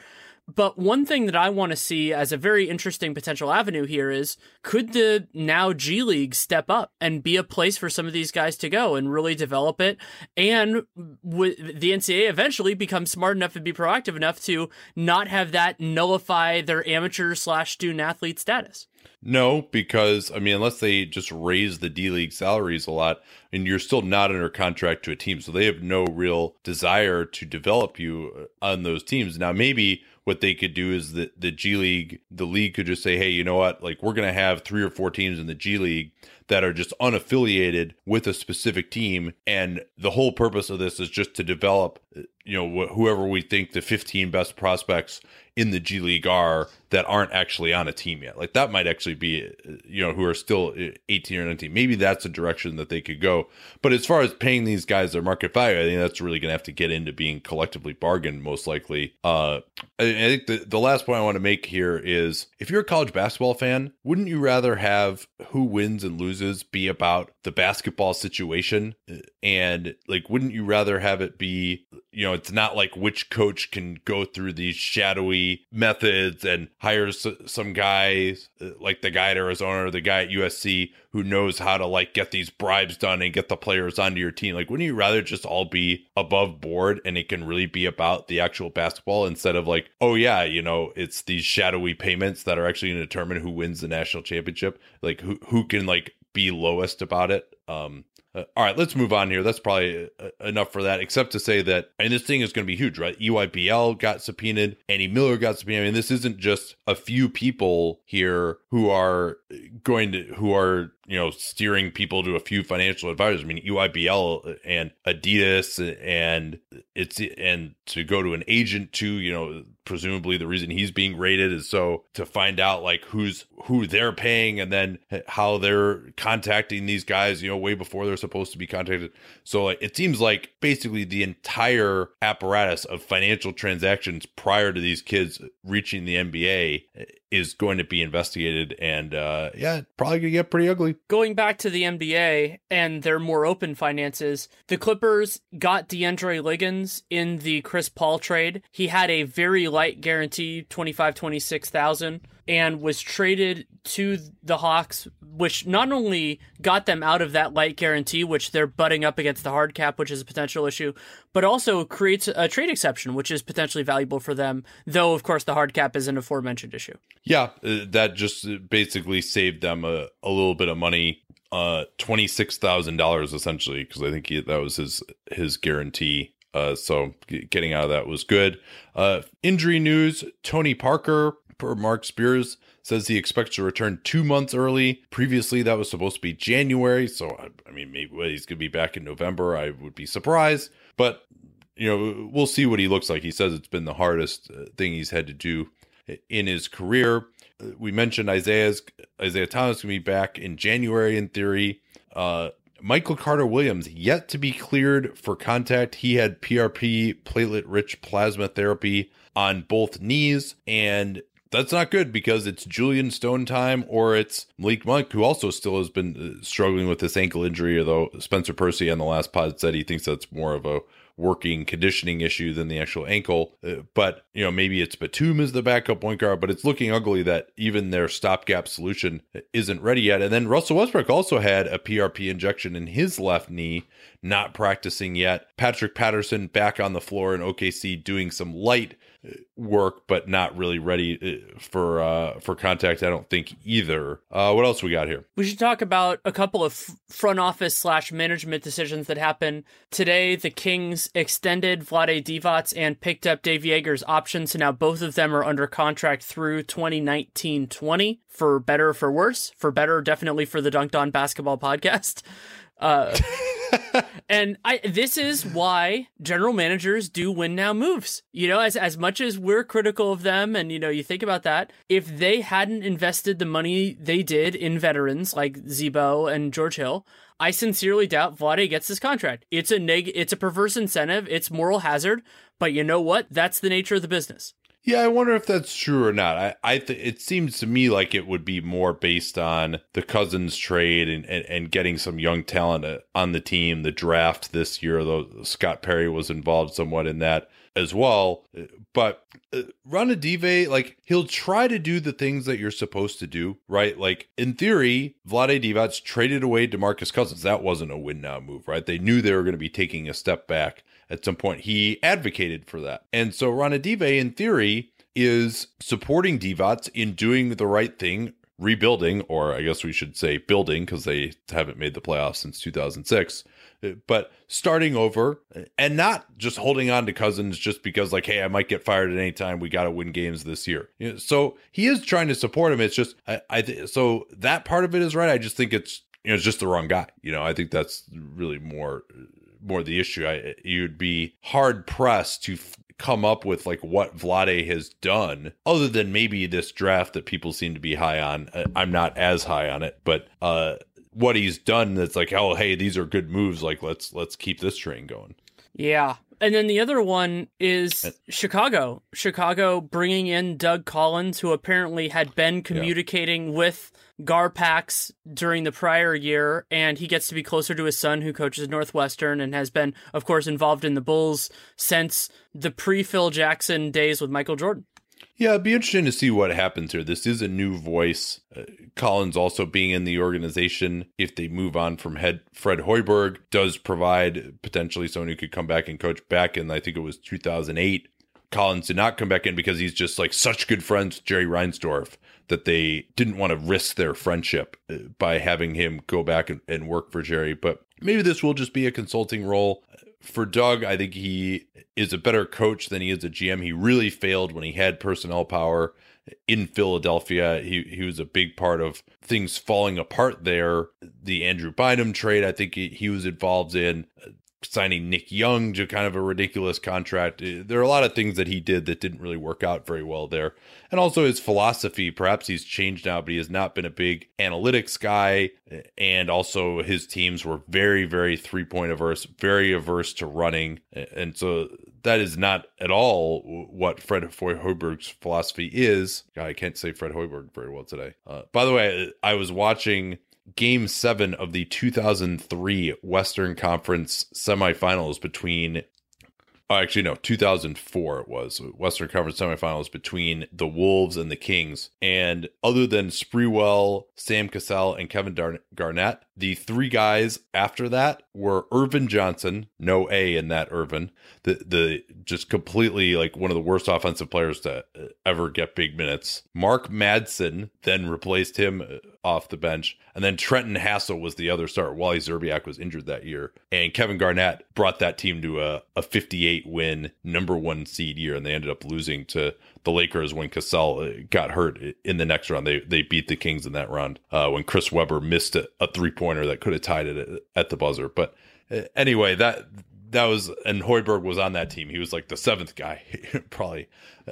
But one thing that I want to see as a very interesting potential avenue here is could the now G League step up and be a place for some of these guys to go and really develop it? And w- the NCAA eventually become smart enough and be proactive enough to not have that nullify their amateur slash student athlete status. No, because I mean, unless they just raise the D League salaries a lot, and you're still not under contract to a team, so they have no real desire to develop you uh, on those teams. Now, maybe what they could do is that the G League, the league could just say, hey, you know what? Like, we're going to have three or four teams in the G League that are just unaffiliated with a specific team. And the whole purpose of this is just to develop, uh, you know, wh- whoever we think the 15 best prospects in the G League are that aren't actually on a team yet. Like that might actually be, you know, who are still 18 or 19. Maybe that's a direction that they could go. But as far as paying these guys their market value, I think that's really going to have to get into being collectively bargained, most likely. Uh, I, I think the, the last point I want to make here is if you're a college basketball fan, wouldn't you rather have who wins and loses be about the basketball situation? And like, wouldn't you rather have it be, you know, it's not like which coach can go through these shadowy methods and hires some guy like the guy at Arizona or the guy at USC who knows how to like get these bribes done and get the players onto your team. Like, wouldn't you rather just all be above board and it can really be about the actual basketball instead of like, oh yeah, you know, it's these shadowy payments that are actually going to determine who wins the national championship. Like, who who can like be lowest about it. Um, uh, all right, let's move on here. That's probably uh, enough for that, except to say that, and this thing is going to be huge, right? EYBL got subpoenaed, Andy Miller got subpoenaed. I mean, this isn't just a few people here who are going to, who are, you know, steering people to a few financial advisors. I mean, EYBL and Adidas and it's, and to go to an agent too, you know, presumably the reason he's being rated is so to find out like who's who they're paying and then how they're contacting these guys you know way before they're supposed to be contacted so like, it seems like basically the entire apparatus of financial transactions prior to these kids reaching the nba is going to be investigated and uh yeah probably gonna get pretty ugly. Going back to the nba and their more open finances the clippers got deandre liggins in the chris paul trade. He had a very light guarantee 25 26000 and was traded to the Hawks, which not only got them out of that light guarantee, which they're butting up against the hard cap, which is a potential issue, but also creates a trade exception, which is potentially valuable for them, though, of course, the hard cap is an aforementioned issue. Yeah, uh, that just basically saved them a, a little bit of money. Uh, twenty six thousand dollars essentially, because I think he, that was his his guarantee uh, so getting out of that was good. Uh, injury news: Tony Parker per Marc Spears, says he expects to return two months early. Previously, that was supposed to be January. So, I, mean, maybe he's going to be back in November. I would be surprised. But, you know, we'll see what he looks like. He says it's been the hardest uh, thing he's had to do in his career. We mentioned Isaiah's Isaiah Thomas going to be back in January in theory. Uh, Michael Carter Williams yet to be cleared for contact. He had PRP platelet rich plasma therapy on both knees and that's not good because it's Julyan Stone time or it's Malik Monk, who also still has been uh, struggling with this ankle injury. Although Spencer Percy on the last pod said he thinks that's more of a working conditioning issue than the actual ankle. Uh, but, you know, maybe it's Batum as the backup point guard, but it's looking ugly that even their stopgap solution isn't ready yet. And then Russell Westbrook also had a PRP injection in his left knee, not practicing yet. Patrick Patterson back on the floor in OKC doing some light work, but not really ready uh, for uh, for contact. I don't think either. Uh, what else we got here? We should talk about a couple of front office slash management decisions that happened today. The Kings extended Vlade Divac and picked up Dave Joerger's option, so now both of them are under contract through 2019-20 for better for worse. For better, definitely for the Dunc'd On Basketball podcast. Uh, and I this is why general managers do win now moves. You know, as as much as we're critical of them and you know, you think about that, if they hadn't invested the money they did in veterans like Z-Bo and George Hill, I sincerely doubt Vlade gets this contract. It's a neg it's a perverse incentive, it's moral hazard, but you know what? That's the nature of the business. Yeah, I wonder if that's true or not. I, I th- it seems to me like it would be more based on the Cousins trade and, and, and getting some young talent uh, on the team. The draft this year, though Scott Perry was involved somewhat in that. as well. But uh, Ranadive, like he'll try to do the things that you're supposed to do, right? Like in theory, Vlade Divac traded away DeMarcus Cousins. That wasn't a win now move, right? They knew they were going to be taking a step back at some point. He advocated for that. And so Ranadive, in theory, is supporting Divac in doing the right thing, rebuilding, or I guess we should say building, because they haven't made the playoffs since 2006 but starting over and not just holding on to Cousins just because, like, hey, I might get fired at any time. We got to win games this year. So he is trying to support him. It's just, I, I so that part of it is right. I just think it's, you know, it's just the wrong guy. You know, I think that's really more, more the issue. I, you'd be hard pressed to f- come up with like what Vlade has done, other than maybe this draft that people seem to be high on. I'm not as high on it, but uh, what he's done that's like, oh, hey, these are good moves. Like let's let's keep this train going. Yeah. And then the other one is Chicago. Chicago bringing in Doug Collins, who apparently had been communicating yeah. with Garpax during the prior year, and he gets to be closer to his son, who coaches Northwestern and has been, of course, involved in the Bulls since the pre Phil Jackson days with Michael Jordan. Yeah, it'd be interesting to see what happens here. This is a new voice. Uh, Collins also being in the organization, if they move on from head Fred Hoiberg, does provide potentially someone who could come back and coach back in, I think it was 2008. Collins did not come back in because he's just like such good friends with Jerry Reinsdorf that they didn't want to risk their friendship uh, by having him go back and, and work for Jerry. But maybe this will just be a consulting role for Doug, I think he is a better coach than he is a GM. He really failed when he had personnel power in Philadelphia. He he was a big part of things falling apart there. The Andrew Bynum trade, I think he, he was involved in signing Nick Young to kind of a ridiculous contract. Uh, there are a lot of things that he did that didn't really work out very well there. And also his philosophy, perhaps he's changed now, but he has not been a big analytics guy. And also his teams were very, very three point averse, very averse to running. And so that is not at all what Fred Hoiberg's philosophy is. God, I can't say Fred Hoiberg very well today. Uh, by the way, I was watching game seven of the 2003 Western Conference semifinals between Oh, actually, no, 2004 it was Western Conference semifinals between the Wolves and the Kings. And other than Sprewell, Sam Cassell, and Kevin Garnett, the three guys after that were Ervin Johnson, no A in that Ervin, the the just completely like one of the worst offensive players to uh, ever get big minutes. Mark Madsen then replaced him uh, off the bench, and then Trenton Hassell was the other starter. Wally Szczerbiak was injured that year, and Kevin Garnett brought that team to a, a 58 win number one seed year, and they ended up losing to the Lakers when Cassell uh, got hurt in the next round. They they beat the Kings in that round uh, when Chris Webber missed a, a three pointer that could have tied it at, the buzzer. But uh, anyway, that that was and Hoiberg was on that team. He was like the seventh guy probably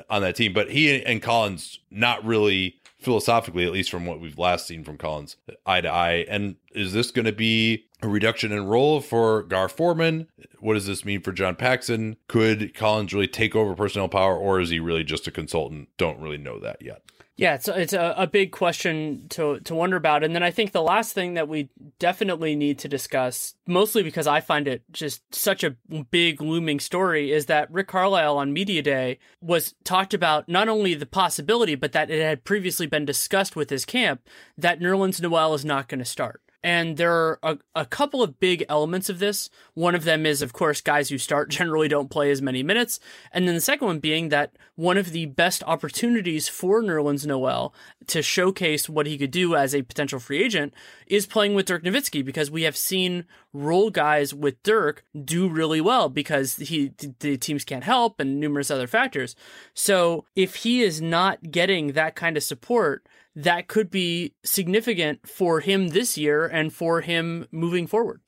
on that team. But he and Collins not really philosophically, at least from what we've last seen from Collins, eye to eye. And is this going to be a reduction in role for Gar Forman? What does this mean for John Paxson? Could Collins really take over personnel power, or is he really just a consultant? Don't really know that yet. Yeah, it's it's a, a big question to to wonder about, and then I think the last thing that we definitely need to discuss, mostly because I find it just such a big looming story, is that Rick Carlisle on Media Day was talked about not only the possibility, but that it had previously been discussed with his camp that Nerlens Noel is not going to start. And there are a, a couple of big elements of this. One of them is, of course, guys who start generally don't play as many minutes. And then the second one being that one of the best opportunities for Nerlens Noel to showcase what he could do as a potential free agent is playing with Dirk Nowitzki because we have seen role guys with Dirk do really well because he the teams can't help and numerous other factors. So if he is not getting that kind of support, that could be significant for him this year and for him moving forward.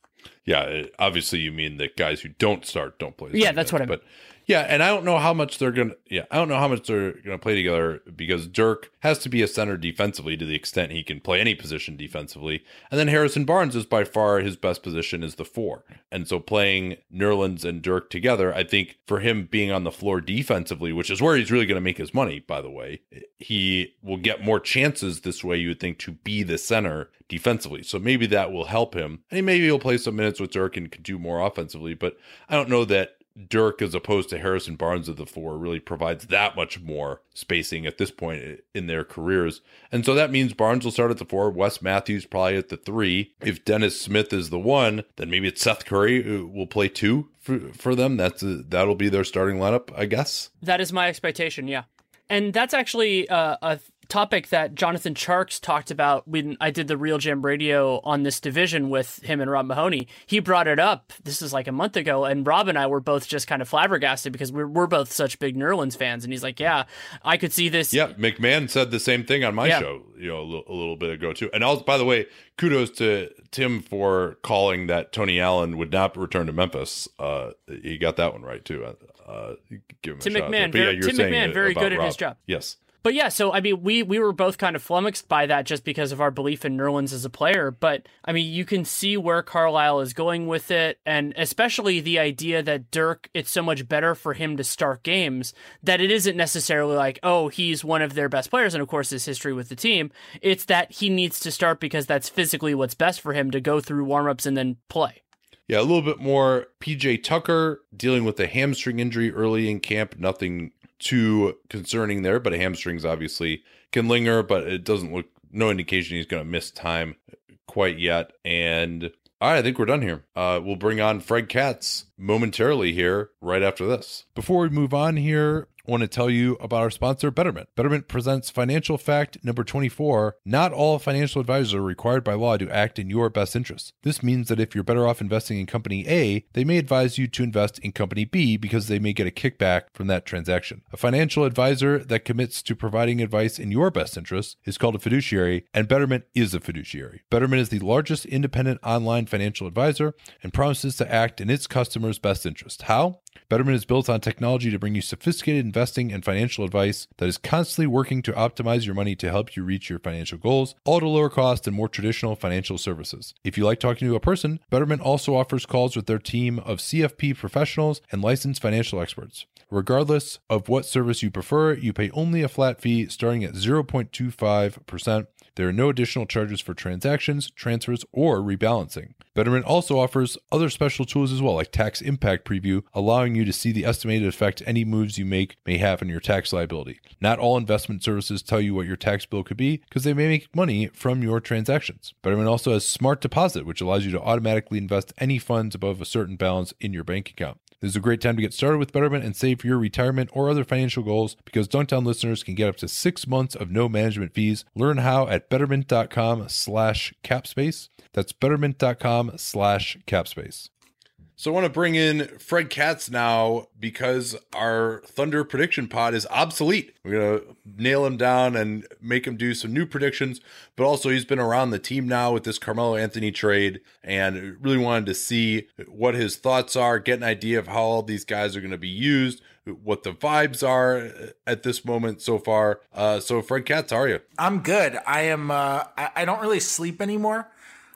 Yeah, obviously you mean that guys who don't start don't play. Yeah, that's what I mean. But yeah, and I don't know how much they're gonna. Yeah, I don't know how much they're gonna play together because Dirk has to be a center defensively to the extent he can play any position defensively, and then Harrison Barnes is by far his best position is the four, and so playing Nerlens and Dirk together, I think for him being on the floor defensively, which is where he's really gonna make his money, by the way, he will get more chances this way. You would think to be the center defensively, so maybe that will help him, and he maybe he'll play some minutes with Dirk and can do more offensively, but I don't know that Dirk as opposed to Harrison Barnes of the four really provides that much more spacing at this point in their careers. And so that means Barnes will start at the four, Wes Matthews probably at the three. If Dennis Smith is the one, then maybe it's Seth Curry who will play two for, for them. That's a, that'll be their starting lineup, I guess. That is my expectation, yeah. And that's actually uh, a topic that Jonathan Tjarks talked about when I did the RealGM radio on this division with him and Rob Mahoney. He brought it up. This is like a month ago, and Rob and I were both just kind of flabbergasted because we're, we're both such big Nerlens fans. And he's like, "Yeah, I could see this." Yeah, MacMahon said the same thing on my yeah. show, you know, a little, a little, bit ago too. And also, by the way, kudos to Tim for calling that Tony Allen would not return to Memphis. Uh, he got that one right too. Uh, give him Tim MacMahon, very, yeah, Tim MacMahon, very good at his job. Yes. But yeah, so I mean, we we were both kind of flummoxed by that just because of our belief in Nerlens as a player. But I mean, you can see where Carlisle is going with it, and especially the idea that Dirk, it's so much better for him to start games that it isn't necessarily like, oh, he's one of their best players, and of course his history with the team. It's that he needs to start because that's physically what's best for him to go through warmups and then play. Yeah, a little bit more PJ Tucker dealing with a hamstring injury early in camp. Nothing too concerning there, but hamstrings obviously can linger, but it doesn't look no indication he's going to miss time quite yet. And I think we're done here. Uh, we'll bring on Fred Katz momentarily here right after this. Before we move on here, Want to tell you about our sponsor, Betterment. Betterment presents financial fact number 24. Not all financial advisors are required by law to act in your best interest. This means that if you're better off investing in company A, they may advise you to invest in company B because they may get a kickback from that transaction. A financial advisor that commits to providing advice in your best interest is called a fiduciary, and Betterment is a fiduciary. Betterment is the largest independent online financial advisor and promises to act in its customers' best interest. How? Betterment is built on technology to bring you sophisticated investing and financial advice that is constantly working to optimize your money to help you reach your financial goals, all at a lower cost than more traditional financial services. If you like talking to a person, Betterment also offers calls with their team of CFP professionals and licensed financial experts. Regardless of what service you prefer, you pay only a flat fee starting at 0.25%. There are no additional charges for transactions, transfers, or rebalancing. Betterment also offers other special tools as well, like Tax Impact Preview, allowing you to see the estimated effect any moves you make may have on your tax liability. Not all investment services tell you what your tax bill could be because they may make money from your transactions. Betterment also has Smart Deposit, which allows you to automatically invest any funds above a certain balance in your bank account. This is a great time to get started with Betterment and save for your retirement or other financial goals because Dunc'd On listeners can get up to six months of no management fees. Learn how at betterment.com slash capspace. That's betterment.com slash capspace. So I want to bring in Fred Katz now because our Thunder prediction pod is obsolete. We're going to nail him down and make him do some new predictions, but also he's been around the team now with this Carmelo Anthony trade and really wanted to see what his thoughts are, get an idea of how all these guys are going to be used, what the vibes are at this moment so far. Uh, so Fred Katz, how are you? I'm good. I am uh, I, I don't really sleep anymore.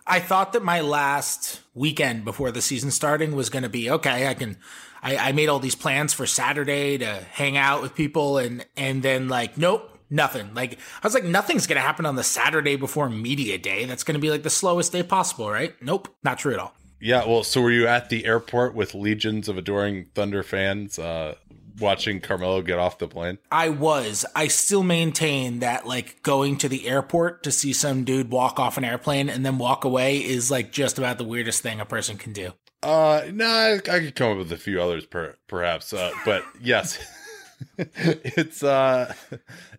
I thought that my last weekend before the season starting was going to be okay. I can, I, I made all these plans for Saturday to hang out with people, and and then like, nope, nothing. Like I was like, nothing's going to happen on the Saturday before media day. That's going to be like the slowest day possible, right? Nope, not true at all. Yeah, well, so were you at the airport with legions of adoring Thunder fans? Uh, watching Carmelo get off the plane? I was. I still maintain that like going to the airport to see some dude walk off an airplane and then walk away is like just about the weirdest thing a person can do. Uh, no, I, I could come up with a few others, per, perhaps. Uh, but yes. it's uh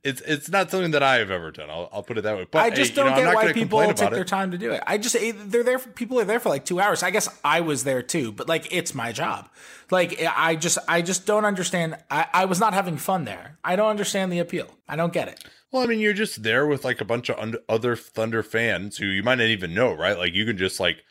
it's it's not something that I have ever done. I'll, I'll put it that way. But I just hey, don't you know, get why people take their time to do it. I just they're there. For, people are there for like two hours. I guess I was there too, but like it's my job. Like I just I just don't understand. I, I was not having fun there. I don't understand the appeal. I don't get it. Well, I mean, you're just there with like a bunch of other Thunder fans who you might not even know, right? Like you can just like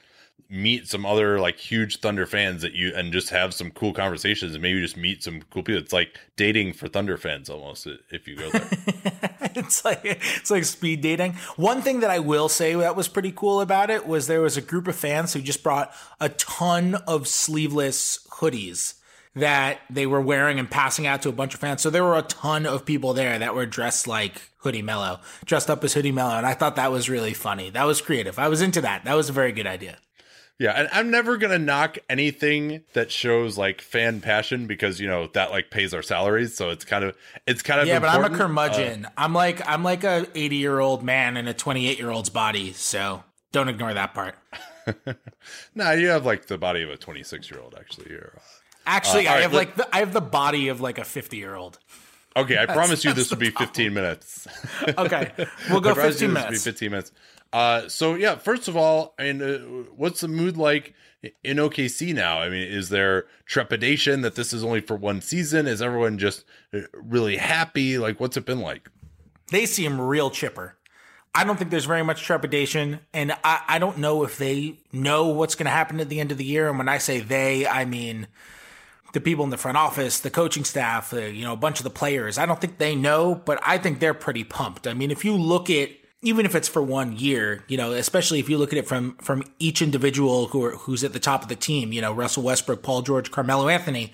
meet some other like huge Thunder fans that you and just have some cool conversations and maybe just meet some cool people. It's like dating for Thunder fans almost if you go there. it's like it's like speed dating. One thing that I will say that was pretty cool about it was there was a group of fans who just brought a ton of sleeveless hoodies that they were wearing and passing out to a bunch of fans. So there were a ton of people there that were dressed like Hoodie Melo, dressed up as Hoodie Melo, and I thought that was really funny. That was creative. I was into that. That was a very good idea. Yeah, and I'm never gonna knock anything that shows like fan passion because you know that like pays our salaries, so it's kind of it's kind of yeah. But I'm a important. Uh, curmudgeon. I'm like I'm like a 80 year old man in a 28 year old's body. So don't ignore that part. nah, you have like the body of a 26 year old actually. Uh, Actually, Uh, I right, have let- like the, I have the body of like a 50 year old. okay, I promise you this will be 15 minutes. Okay, we'll go I 15 you this will minutes. Be 15 minutes. Uh, so yeah, first of all, I mean, uh, what's the mood like in OKC now? I mean, is there trepidation that this is only for one season? Is everyone just uh, really happy? Like, what's it been like? they seem real chipper. I don't think there's very much trepidation, and I, I don't know if they know what's going to happen at the end of the year. And when I say they, I mean the people in the front office, the coaching staff, uh, you know, a bunch of the players. I don't think they know, but I think they're pretty pumped. I mean, if you look at even if it's for one year, you know, especially if you look at it from from each individual who are, who's at the top of the team, you know, Russell Westbrook, Paul George, Carmelo Anthony,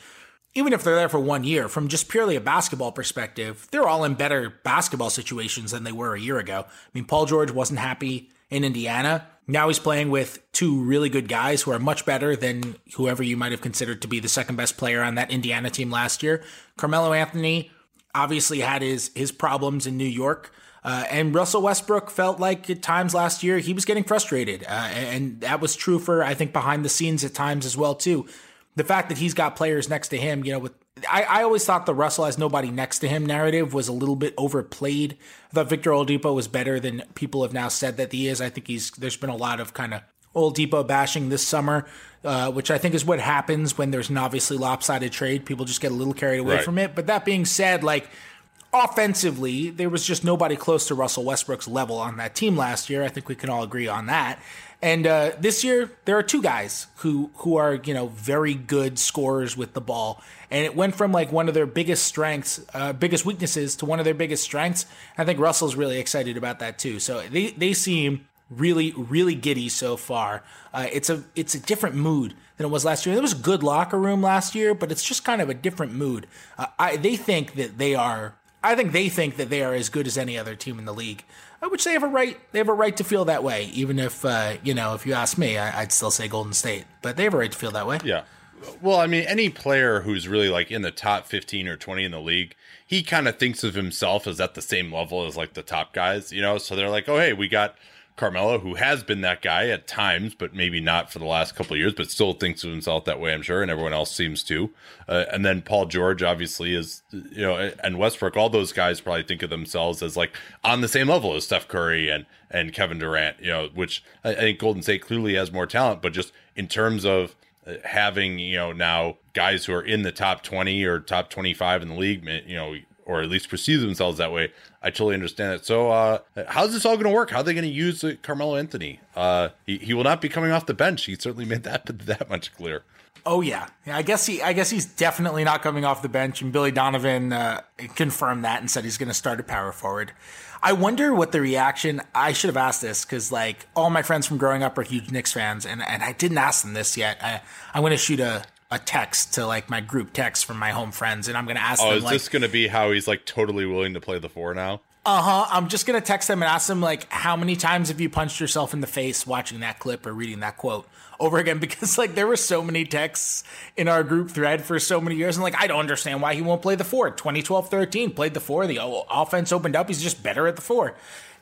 even if they're there for one year, from just purely a basketball perspective, they're all in better basketball situations than they were a year ago. I mean, Paul George wasn't happy in Indiana. Now he's playing with two really good guys who are much better than whoever you might have considered to be the second best player on that Indiana team last year. Carmelo Anthony obviously had his his problems in New York. Uh, and Russell Westbrook felt like at times last year he was getting frustrated, uh, and that was true for I think behind the scenes at times as well too. The fact that he's got players next to him, you know, with I, I always thought the Russell has nobody next to him narrative was a little bit overplayed. I thought Victor Oladipo was better than people have now said that he is. I think he's there's been a lot of kind of Oladipo bashing this summer, uh, which I think is what happens when there's an obviously lopsided trade. People just get a little carried away Right. from it. But that being said, like offensively, there was just nobody close to Russell Westbrook's level on that team last year. I think we can all agree on that. And uh, this year, there are two guys who who are you know very good scorers with the ball, and it went from like one of their biggest strengths, uh, biggest weaknesses to one of their biggest strengths. I think Russell's really excited about that too. So they they seem really really giddy so far. Uh, it's a it's a different mood than it was last year. There was a good locker room last year, but it's just kind of a different mood. Uh, I they think that they are. I think they think that they are as good as any other team in the league, which they have a right. They have a right to feel that way. Even if uh, you know, if you ask me, I, I'd still say Golden State, but they have a right to feel that way. Yeah. Well, I mean, any player who's really like in the top 15 or 20 in the league, he kind of thinks of himself as at the same level as like the top guys, you know? So they're like, oh, hey, we got Carmelo, who has been that guy at times, but maybe not for the last couple years, but still thinks of himself that way, I'm sure. And everyone else seems to. Uh, and then Paul George, obviously, is, you know, and Westbrook, all those guys probably think of themselves as like on the same level as Steph Curry and, and Kevin Durant, you know, which I, I think Golden State clearly has more talent, but just in terms of, uh, having you know now guys who are in the top 20 or top 25 in the league you know or at least perceive themselves that way i totally understand that. so uh how's this all going to work how are they going to use uh, carmelo anthony uh he, he will not be coming off the bench he certainly made that that much clear Oh yeah. yeah, I guess he. I guess he's definitely not coming off the bench. And Billy Donovan uh, confirmed that and said he's going to start a power forward. I wonder what the reaction. I should have asked this because like all my friends from growing up are huge Knicks fans, and and I didn't ask them this yet. I I'm going to shoot a a text to like my group text from my home friends, and I'm going to ask oh them is like, this going to be how he's like totally willing to play the four now uh huh. I'm just gonna text them and ask them like, how many times have you punched yourself in the face watching that clip or reading that quote over again? Because like there were so many texts in our group thread for so many years, and like I don't understand why he won't play the four. 2012, 13 played the four. The offense opened up. He's just better at the four.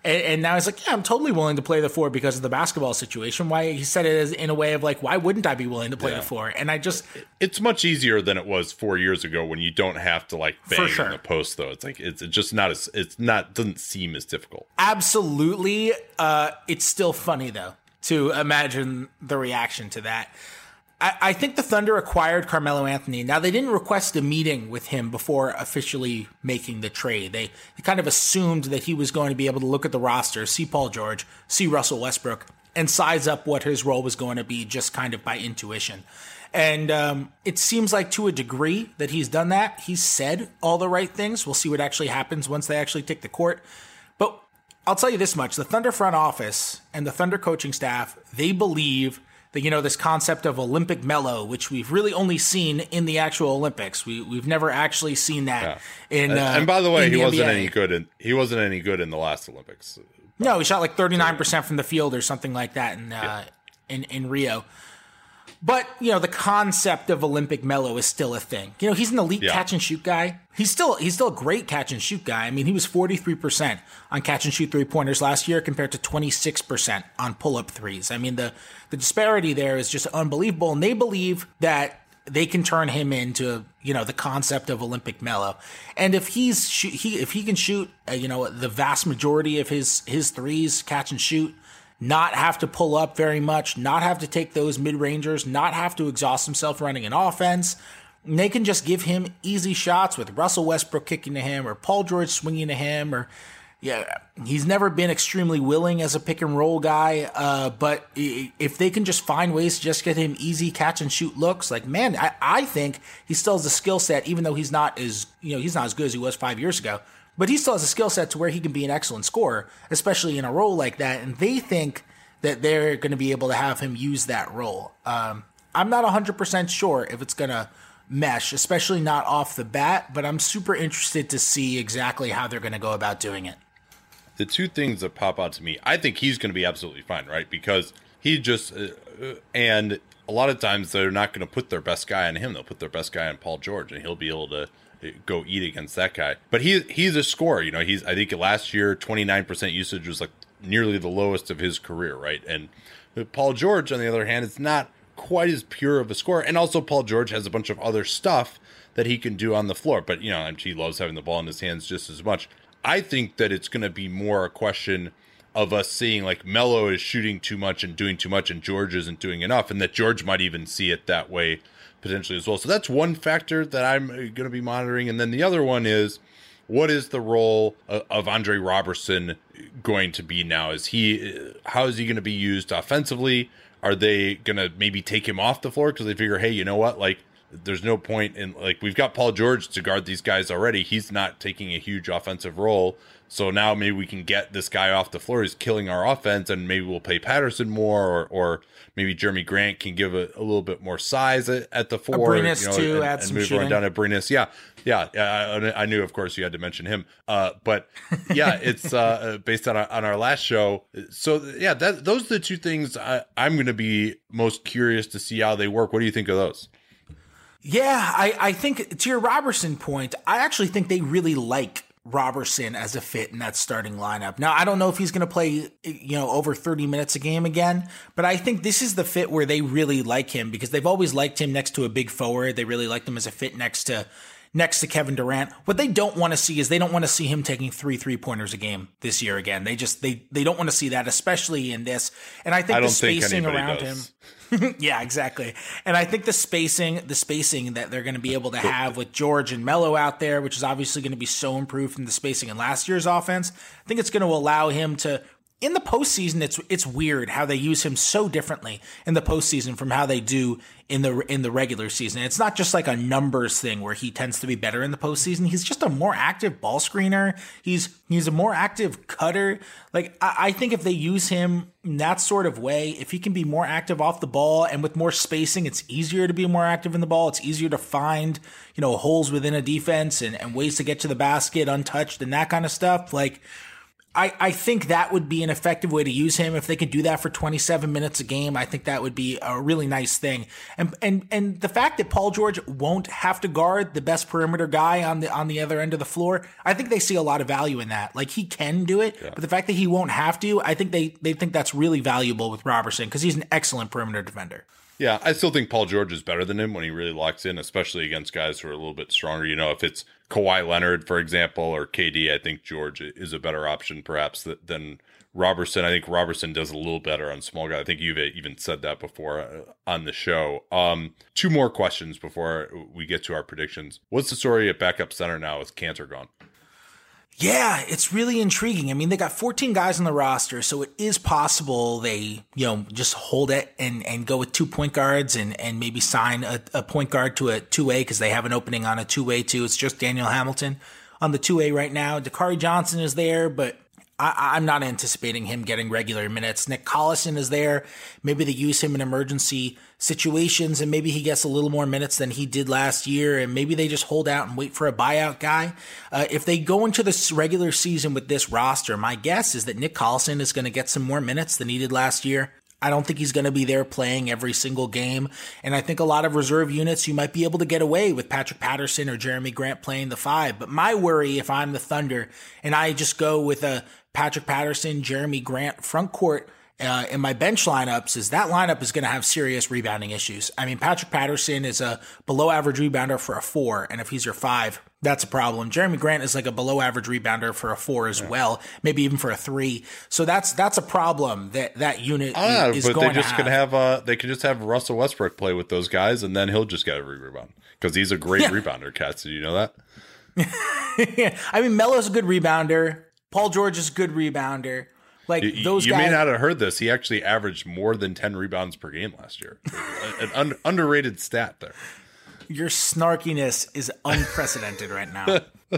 And, and now he's like, yeah, I'm totally willing to play the four because of the basketball situation. Why he said it as in a way of like, why wouldn't I be willing to play the four? And I just it's much easier than it was four years ago when you don't have to like bang sure. in the post though it's like it's just not as it's not doesn't seem as difficult absolutely uh it's still funny though to imagine the reaction to that I, I think the thunder acquired carmelo anthony now they didn't request a meeting with him before officially making the trade they, they kind of assumed that he was going to be able to look at the roster see paul george see russell westbrook and size up what his role was going to be just kind of by intuition and um, it seems like to a degree that he's done that. He's said all the right things. We'll see what actually happens once they actually take the court. But I'll tell you this much the Thunder front office and the Thunder coaching staff, they believe that, you know, this concept of Olympic Melo, which we've really only seen in the actual Olympics. We, we've never actually seen that in. and, Uh, and by the way he wasn't NBA. any good in he wasn't any good in the last olympics No, he shot like 39% from the field or something like that in uh, in, in Rio. But, you know, the concept of Olympic Melo is still a thing. You know, he's an elite Yeah. catch and shoot guy. He's still he's still a great catch and shoot guy. I mean, he was 43% on catch and shoot three pointers last year compared to 26% on pull up threes. I mean, the the disparity there is just unbelievable and they believe that they can turn him into, you know, the concept of Olympic Melo. And if he's he if he can shoot, uh, you know, the vast majority of his his threes catch and shoot not have to pull up very much, not have to take those mid rangers, not have to exhaust himself running an offense. They can just give him easy shots with Russell Westbrook kicking to him or Paul George swinging to him or yeah, he's never been extremely willing as a pick and roll guy. Uh, but if they can just find ways to just get him easy catch and shoot looks, like man, I, I think he still has a skill set, even though he's not as you know he's not as good as he was five years ago. But he still has a skill set to where he can be an excellent scorer, especially in a role like that. And they think that they're going to be able to have him use that role. Um, I'm not 100% sure if it's going to mesh, especially not off the bat, but I'm super interested to see exactly how they're going to go about doing it. the two things that pop out to me, I think he's going to be absolutely fine, right? Because he just uh, uh, and a lot of times they're not going to put their best guy on him; they'll put their best guy on Paul George, and he'll be able to go eat against that guy. But he he's a scorer, you know. He's I think last year twenty nine percent usage was like nearly the lowest of his career, right? And Paul George, on the other hand, is not quite as pure of a scorer, and also Paul George has a bunch of other stuff that he can do on the floor. But you know, he loves having the ball in his hands just as much. I think that it's going to be more a question of us seeing like Melo is shooting too much and doing too much, and George isn't doing enough, and that George might even see it that way potentially as well. So that's one factor that I'm going to be monitoring, and then the other one is what is the role of, Andre Robertson going to be now? Is he how is he going to be used offensively? Are they going to maybe take him off the floor because they figure, hey, you know what, like there's no point in like we've got Paul George to guard these guys already. He's not taking a huge offensive role. So now maybe we can get this guy off the floor. He's killing our offense, and maybe we'll pay Patterson more, or, or maybe Jerami Grant can give a, a little bit more size at, at the four. Abrines, too, and, add and some move shooting. on down to Abrines. Yeah, yeah. yeah I, I knew, of course, you had to mention him. Uh, but yeah, it's uh, based on our, on our last show. So yeah, that those are the two things I, I'm going to be most curious to see how they work. What do you think of those? Yeah, I, I think to your Robertson point, I actually think they really like Robertson as a fit in that starting lineup. Now, I don't know if he's going to play, you know, over 30 minutes a game again, but I think this is the fit where they really like him because they've always liked him next to a big forward. They really liked him as a fit next to next to Kevin Durant. What they don't want to see is they don't want to see him taking three three pointers a game this year again. They just they they don't want to see that, especially in this. And I think I the don't think spacing around does. him. yeah, exactly. And I think the spacing, the spacing that they're going to be able to have with George and Melo out there, which is obviously going to be so improved from the spacing in last year's offense, I think it's going to allow him to. In the postseason, it's it's weird how they use him so differently in the postseason from how they do in the in the regular season. It's not just like a numbers thing where he tends to be better in the postseason. He's just a more active ball screener. He's he's a more active cutter. Like I, I think if they use him in that sort of way, if he can be more active off the ball and with more spacing, it's easier to be more active in the ball. It's easier to find, you know, holes within a defense and, and ways to get to the basket untouched and that kind of stuff. Like I, I think that would be an effective way to use him. If they could do that for 27 minutes a game, I think that would be a really nice thing. And and and the fact that Paul George won't have to guard the best perimeter guy on the on the other end of the floor, I think they see a lot of value in that. Like he can do it, but the fact that he won't have to, I think they they think that's really valuable with Robertson because he's an excellent perimeter defender. Yeah, I still think Paul George is better than him when he really locks in, especially against guys who are a little bit stronger. You know, if it's Kawhi Leonard, for example, or KD, I think George is a better option perhaps th- than Robertson. I think Robertson does a little better on small guy. I think you've even said that before uh, on the show. Um, two more questions before we get to our predictions. What's the story at backup center now with Kanter gone? Yeah, it's really intriguing. I mean, they got 14 guys on the roster, so it is possible they, you know, just hold it and, and go with two point guards and, and maybe sign a, a point guard to a two way because they have an opening on a two way too. It's just Daniel Hamilton on the two way right now. Dakari Johnson is there, but I, I'm not anticipating him getting regular minutes. Nick Collison is there. Maybe they use him in emergency situations and maybe he gets a little more minutes than he did last year. And maybe they just hold out and wait for a buyout guy. Uh, if they go into this regular season with this roster, my guess is that Nick Collison is going to get some more minutes than he did last year. I don't think he's going to be there playing every single game. And I think a lot of reserve units, you might be able to get away with Patrick Patterson or Jerami Grant playing the five. But my worry, if I'm the Thunder and I just go with a Patrick Patterson, Jerami Grant front court, uh, in my bench lineups is that lineup is going to have serious rebounding issues. I mean, Patrick Patterson is a below average rebounder for a four, and if he's your five, that's a problem. Jerami Grant is like a below average rebounder for a four as yeah. well, maybe even for a three. So that's that's a problem that that unit ah, is but they just have. could have uh they could just have Russell Westbrook play with those guys, and then he'll just get a rebound because he's a great yeah. rebounder. Katz, did you know that? I mean, Melo's a good rebounder. Paul George is a good rebounder. Like you, those you guys, may not have heard this. He actually averaged more than 10 rebounds per game last year. An un- underrated stat there. Your snarkiness is unprecedented right now.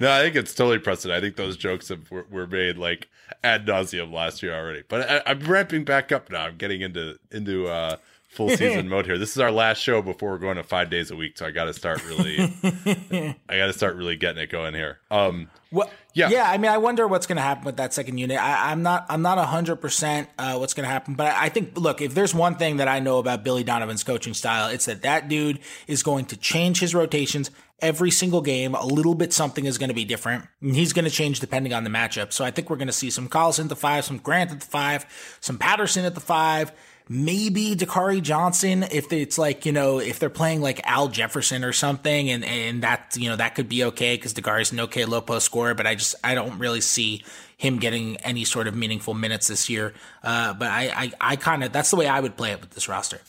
no, I think it's totally precedent. I think those jokes have, were, were made like ad nauseum last year already. But I, am ramping back up now. I'm getting into into uh, full season mode here. This is our last show before we're going to five days a week, so I got to start really. I got to start really getting it going here. Um, well, yeah, yeah. I mean, I wonder what's going to happen with that second unit. I, am not, I'm not hundred uh, percent what's going to happen, but I, I think, look, if there's one thing that I know about Billy Donovan's coaching style, it's that that dude is going to change his rotations every single game. A little bit something is going to be different, and he's going to change depending on the matchup. So I think we're going to see some Collison at the five, some Grant at the five, some Patterson at the five maybe Dakari Johnson if it's like you know if they're playing like Al Jefferson or something and and that you know that could be okay because Dakari's an okay low post scorer but I just I don't really see him getting any sort of meaningful minutes this year uh, but I I, I kind of that's the way I would play it with this roster.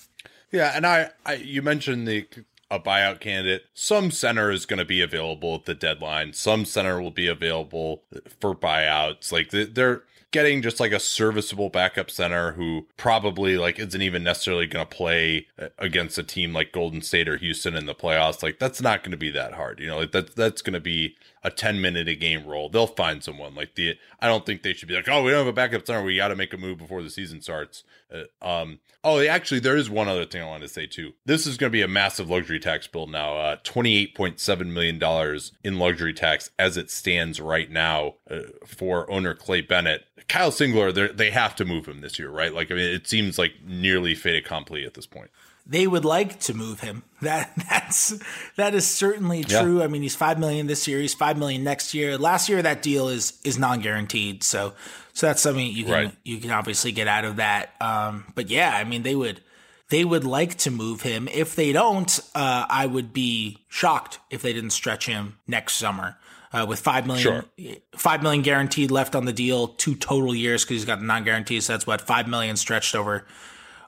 Yeah, and I, I you mentioned the a buyout candidate. Some center is going to be available at the deadline. Some center will be available for buyouts. Like they're getting just like a serviceable backup center who probably like isn't even necessarily going to play uh, against a team like Golden State or Houston in the playoffs, like that's not going to be that hard. You know, like that that's going to be a 10 minute a game role. They'll find someone like the I don't think they should be like, "Oh, we don't have a backup center. We got to make a move before the season starts." Uh, um oh, actually there is one other thing I wanted to say too. This is going to be a massive luxury tax bill now. Uh 28.7 million dollars in luxury tax as it stands right now uh, for owner Clay Bennett Kyle Singler, they have to move him this year, right? Like, I mean, it seems like nearly fait accompli at this point. They would like to move him. That that's that is certainly true. Yeah. I mean, he's five million this year. He's five million next year. Last year, that deal is is non guaranteed. So so that's something you can right. you can obviously get out of that. Um, but yeah, I mean, they would they would like to move him. If they don't, uh, I would be shocked if they didn't stretch him next summer uh, with five million, sure. five million guaranteed left on the deal, two total years because he's got the non-guarantees. So that's what five million stretched over,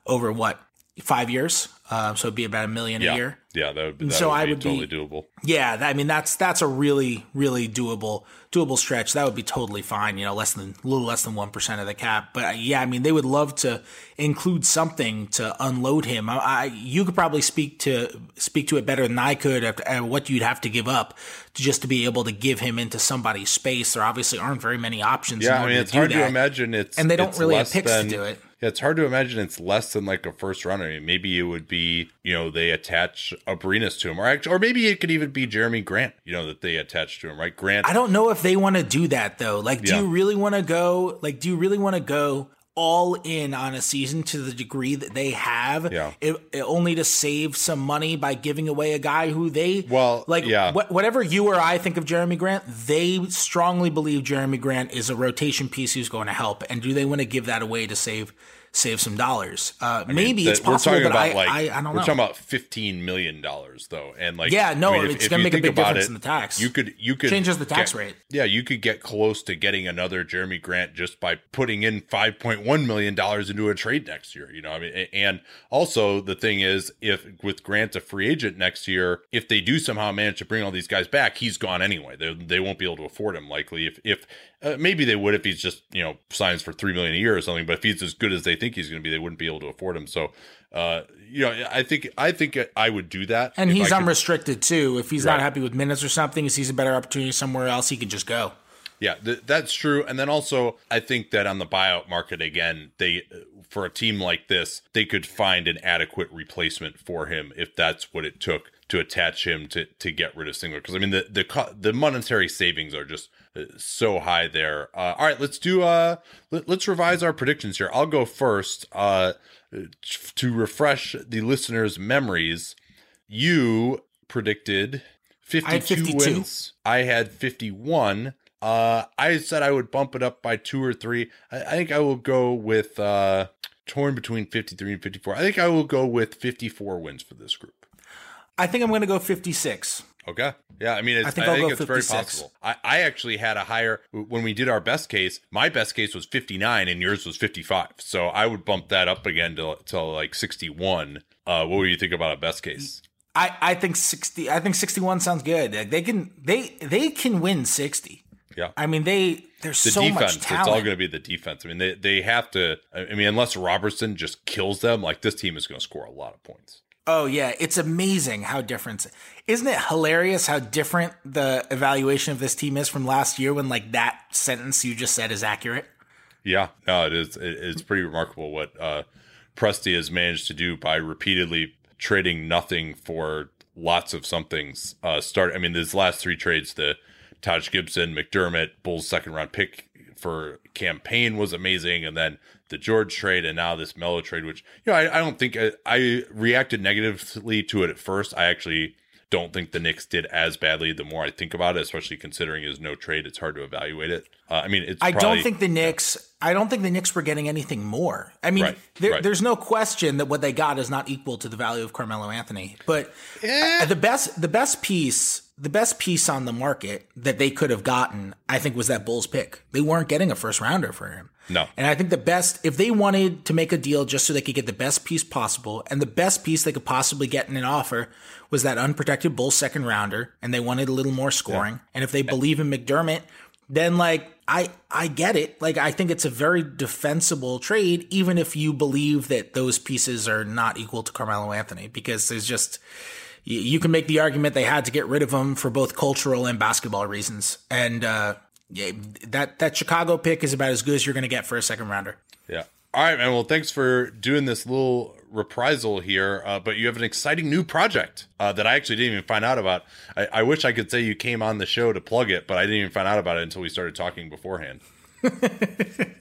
over what five years. Uh, so it'd be about a million yeah. a year. Yeah, that would, that so would I would totally be, doable. Yeah, I mean that's that's a really really doable doable stretch. That would be totally fine. You know, less than a little less than one percent of the cap. But uh, yeah, I mean they would love to include something to unload him. I, I you could probably speak to speak to it better than I could. At, what you'd have to give up to just to be able to give him into somebody's space. There obviously aren't very many options. Yeah, I mean it's hard that. to imagine it's and they don't really have picks than, to do it yeah, it's hard to imagine it's less than like a first runner. I mean, maybe it would be, you know, they attach Abrines to him, or actually, or maybe it could even be Jerami Grant, you know, that they attach to him, right? Grant. I don't know if they want to do that though. Like, do yeah. you really want to go? Like, do you really want to go all in on a season to the degree that they have, yeah. It, it only to save some money by giving away a guy who they well, like. Yeah. Wh- whatever you or I think of Jerami Grant, they strongly believe Jerami Grant is a rotation piece who's going to help. And do they want to give that away to save save some dollars. Uh, mean, maybe it's possible, but I, like, I, I, don't know. We're talking about fifteen million dollars though, and like yeah, no, I mean, it's going to make a big difference it, in the tax. You could you could changes the tax get, rate. Yeah, you could get close to getting another Jerami Grant just by putting in five point one million dollars into a trade next year. You know, I mean, and also the thing is, if with Grant a free agent next year, if they do somehow manage to bring all these guys back, he's gone anyway. They, they won't be able to afford him likely. If if uh, maybe they would if he's just you know signs for three million a year or something. But if he's as good as they think he's going to be, they wouldn't be able to afford him. So, uh, you know, I think I think I would do that. And he's unrestricted too. If he's right. not happy with minutes or something, he sees a better opportunity somewhere else, he can just go. Yeah, th- that's true. And then also, I think that on the buyout market again, they for a team like this, they could find an adequate replacement for him if that's what it took to attach him to to get rid of Singler because I mean the the the monetary savings are just uh, so high there. Uh, all right, let's do uh let, us revise our predictions here. I'll go first. Uh, to refresh the listeners' memories, you predicted 52, 52. wins. I had 51. Uh, I said I would bump it up by two or three. I, I think I will go with uh, torn between 53 and 54. I think I will go with 54 wins for this group. I think I'm going to go 56. Okay. Yeah, I mean, I think, I think it's 56. very possible. I, I actually had a higher when we did our best case. My best case was 59, and yours was 55. So I would bump that up again to, to like 61. Uh, what do you think about a best case? I, I think 60. I think 61 sounds good. They can they they can win 60. Yeah. I mean, they there's the so defense. It's all going to be the defense. I mean, they they have to. I mean, unless Roberson just kills them, like this team is going to score a lot of points. Oh yeah, it's amazing how different. Isn't it hilarious how different the evaluation of this team is from last year when like that sentence you just said is accurate? Yeah, no, it is. it's pretty remarkable what uh, Presti has managed to do by repeatedly trading nothing for lots of somethings. Uh, start. I mean, these last three trades, the Taj Gibson, McDermott, Bulls second round pick for Cam Payne was amazing, and then the George trade, and now this Melo trade, which you know I, I don't think I, I, reacted negatively to it at first. I actually don't think the Knicks did as badly. The more I think about it, especially considering his no trade, it's hard to evaluate it. Uh, I mean, it's I probably, don't think the Knicks. I don't think the Knicks were getting anything more. I mean, right, there, right. there's no question that what they got is not equal to the value of Carmelo Anthony. But yeah. the best, the best piece the best piece on the market that they could have gotten, I think, was that Bulls pick. They weren't getting a first rounder for him. No. And I think the best, if they wanted to make a deal just so they could get the best piece possible, and the best piece they could possibly get in an offer was that unprotected Bulls second rounder, and they wanted a little more scoring. Yeah. And if they believe in McDermott, then like I I get it. Like I think it's a very defensible trade, even if you believe that those pieces are not equal to Carmelo Anthony, because there's just you can make the argument they had to get rid of him for both cultural and basketball reasons. And uh, yeah, that that Chicago pick is about as good as you're going to get for a second rounder. Yeah. All right, man. Well, thanks for doing this little reprisal here. Uh, but you have an exciting new project uh, that I actually didn't even find out about. I, I, wish I could say you came on the show to plug it, but I didn't even find out about it until we started talking beforehand.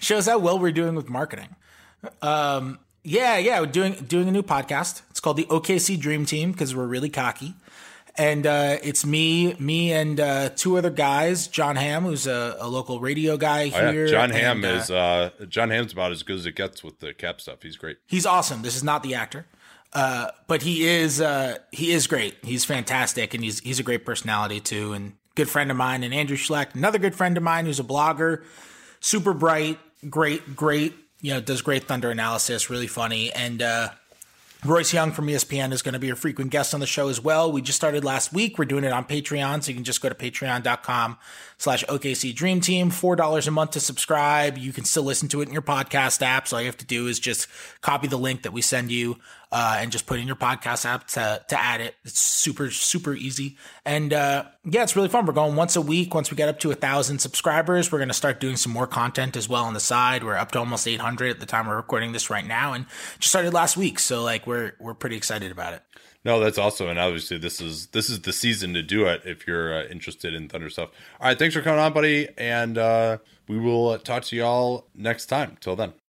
Shows how well we're doing with marketing. Um, yeah, yeah, we're doing doing a new podcast. It's called the OKC Dream Team because we're really cocky, and uh, it's me, me, and uh, two other guys. John Ham, who's a, a local radio guy here. Oh, yeah. John Ham and, is uh, John Ham's about as good as it gets with the cap stuff. He's great. He's awesome. This is not the actor, uh, but he is uh, he is great. He's fantastic, and he's he's a great personality too, and good friend of mine. And Andrew Schleck, another good friend of mine, who's a blogger, super bright, great, great you know, does great Thunder analysis, really funny. And uh, Royce Young from ESPN is going to be a frequent guest on the show as well. We just started last week. We're doing it on Patreon, so you can just go to patreon.com slash OKC Dream Team. $4 a month to subscribe. You can still listen to it in your podcast apps. All you have to do is just copy the link that we send you uh, and just put in your podcast app to, to add it. It's super, super easy. And uh, yeah, it's really fun. We're going once a week. Once we get up to a thousand subscribers, we're going to start doing some more content as well on the side. We're up to almost 800 at the time we're recording this right now and just started last week. So like we're, we're pretty excited about it. No, that's awesome, and obviously this is this is the season to do it if you're uh, interested in Thunder stuff. All right, thanks for coming on, buddy, and uh, we will uh, talk to y'all next time. Till then.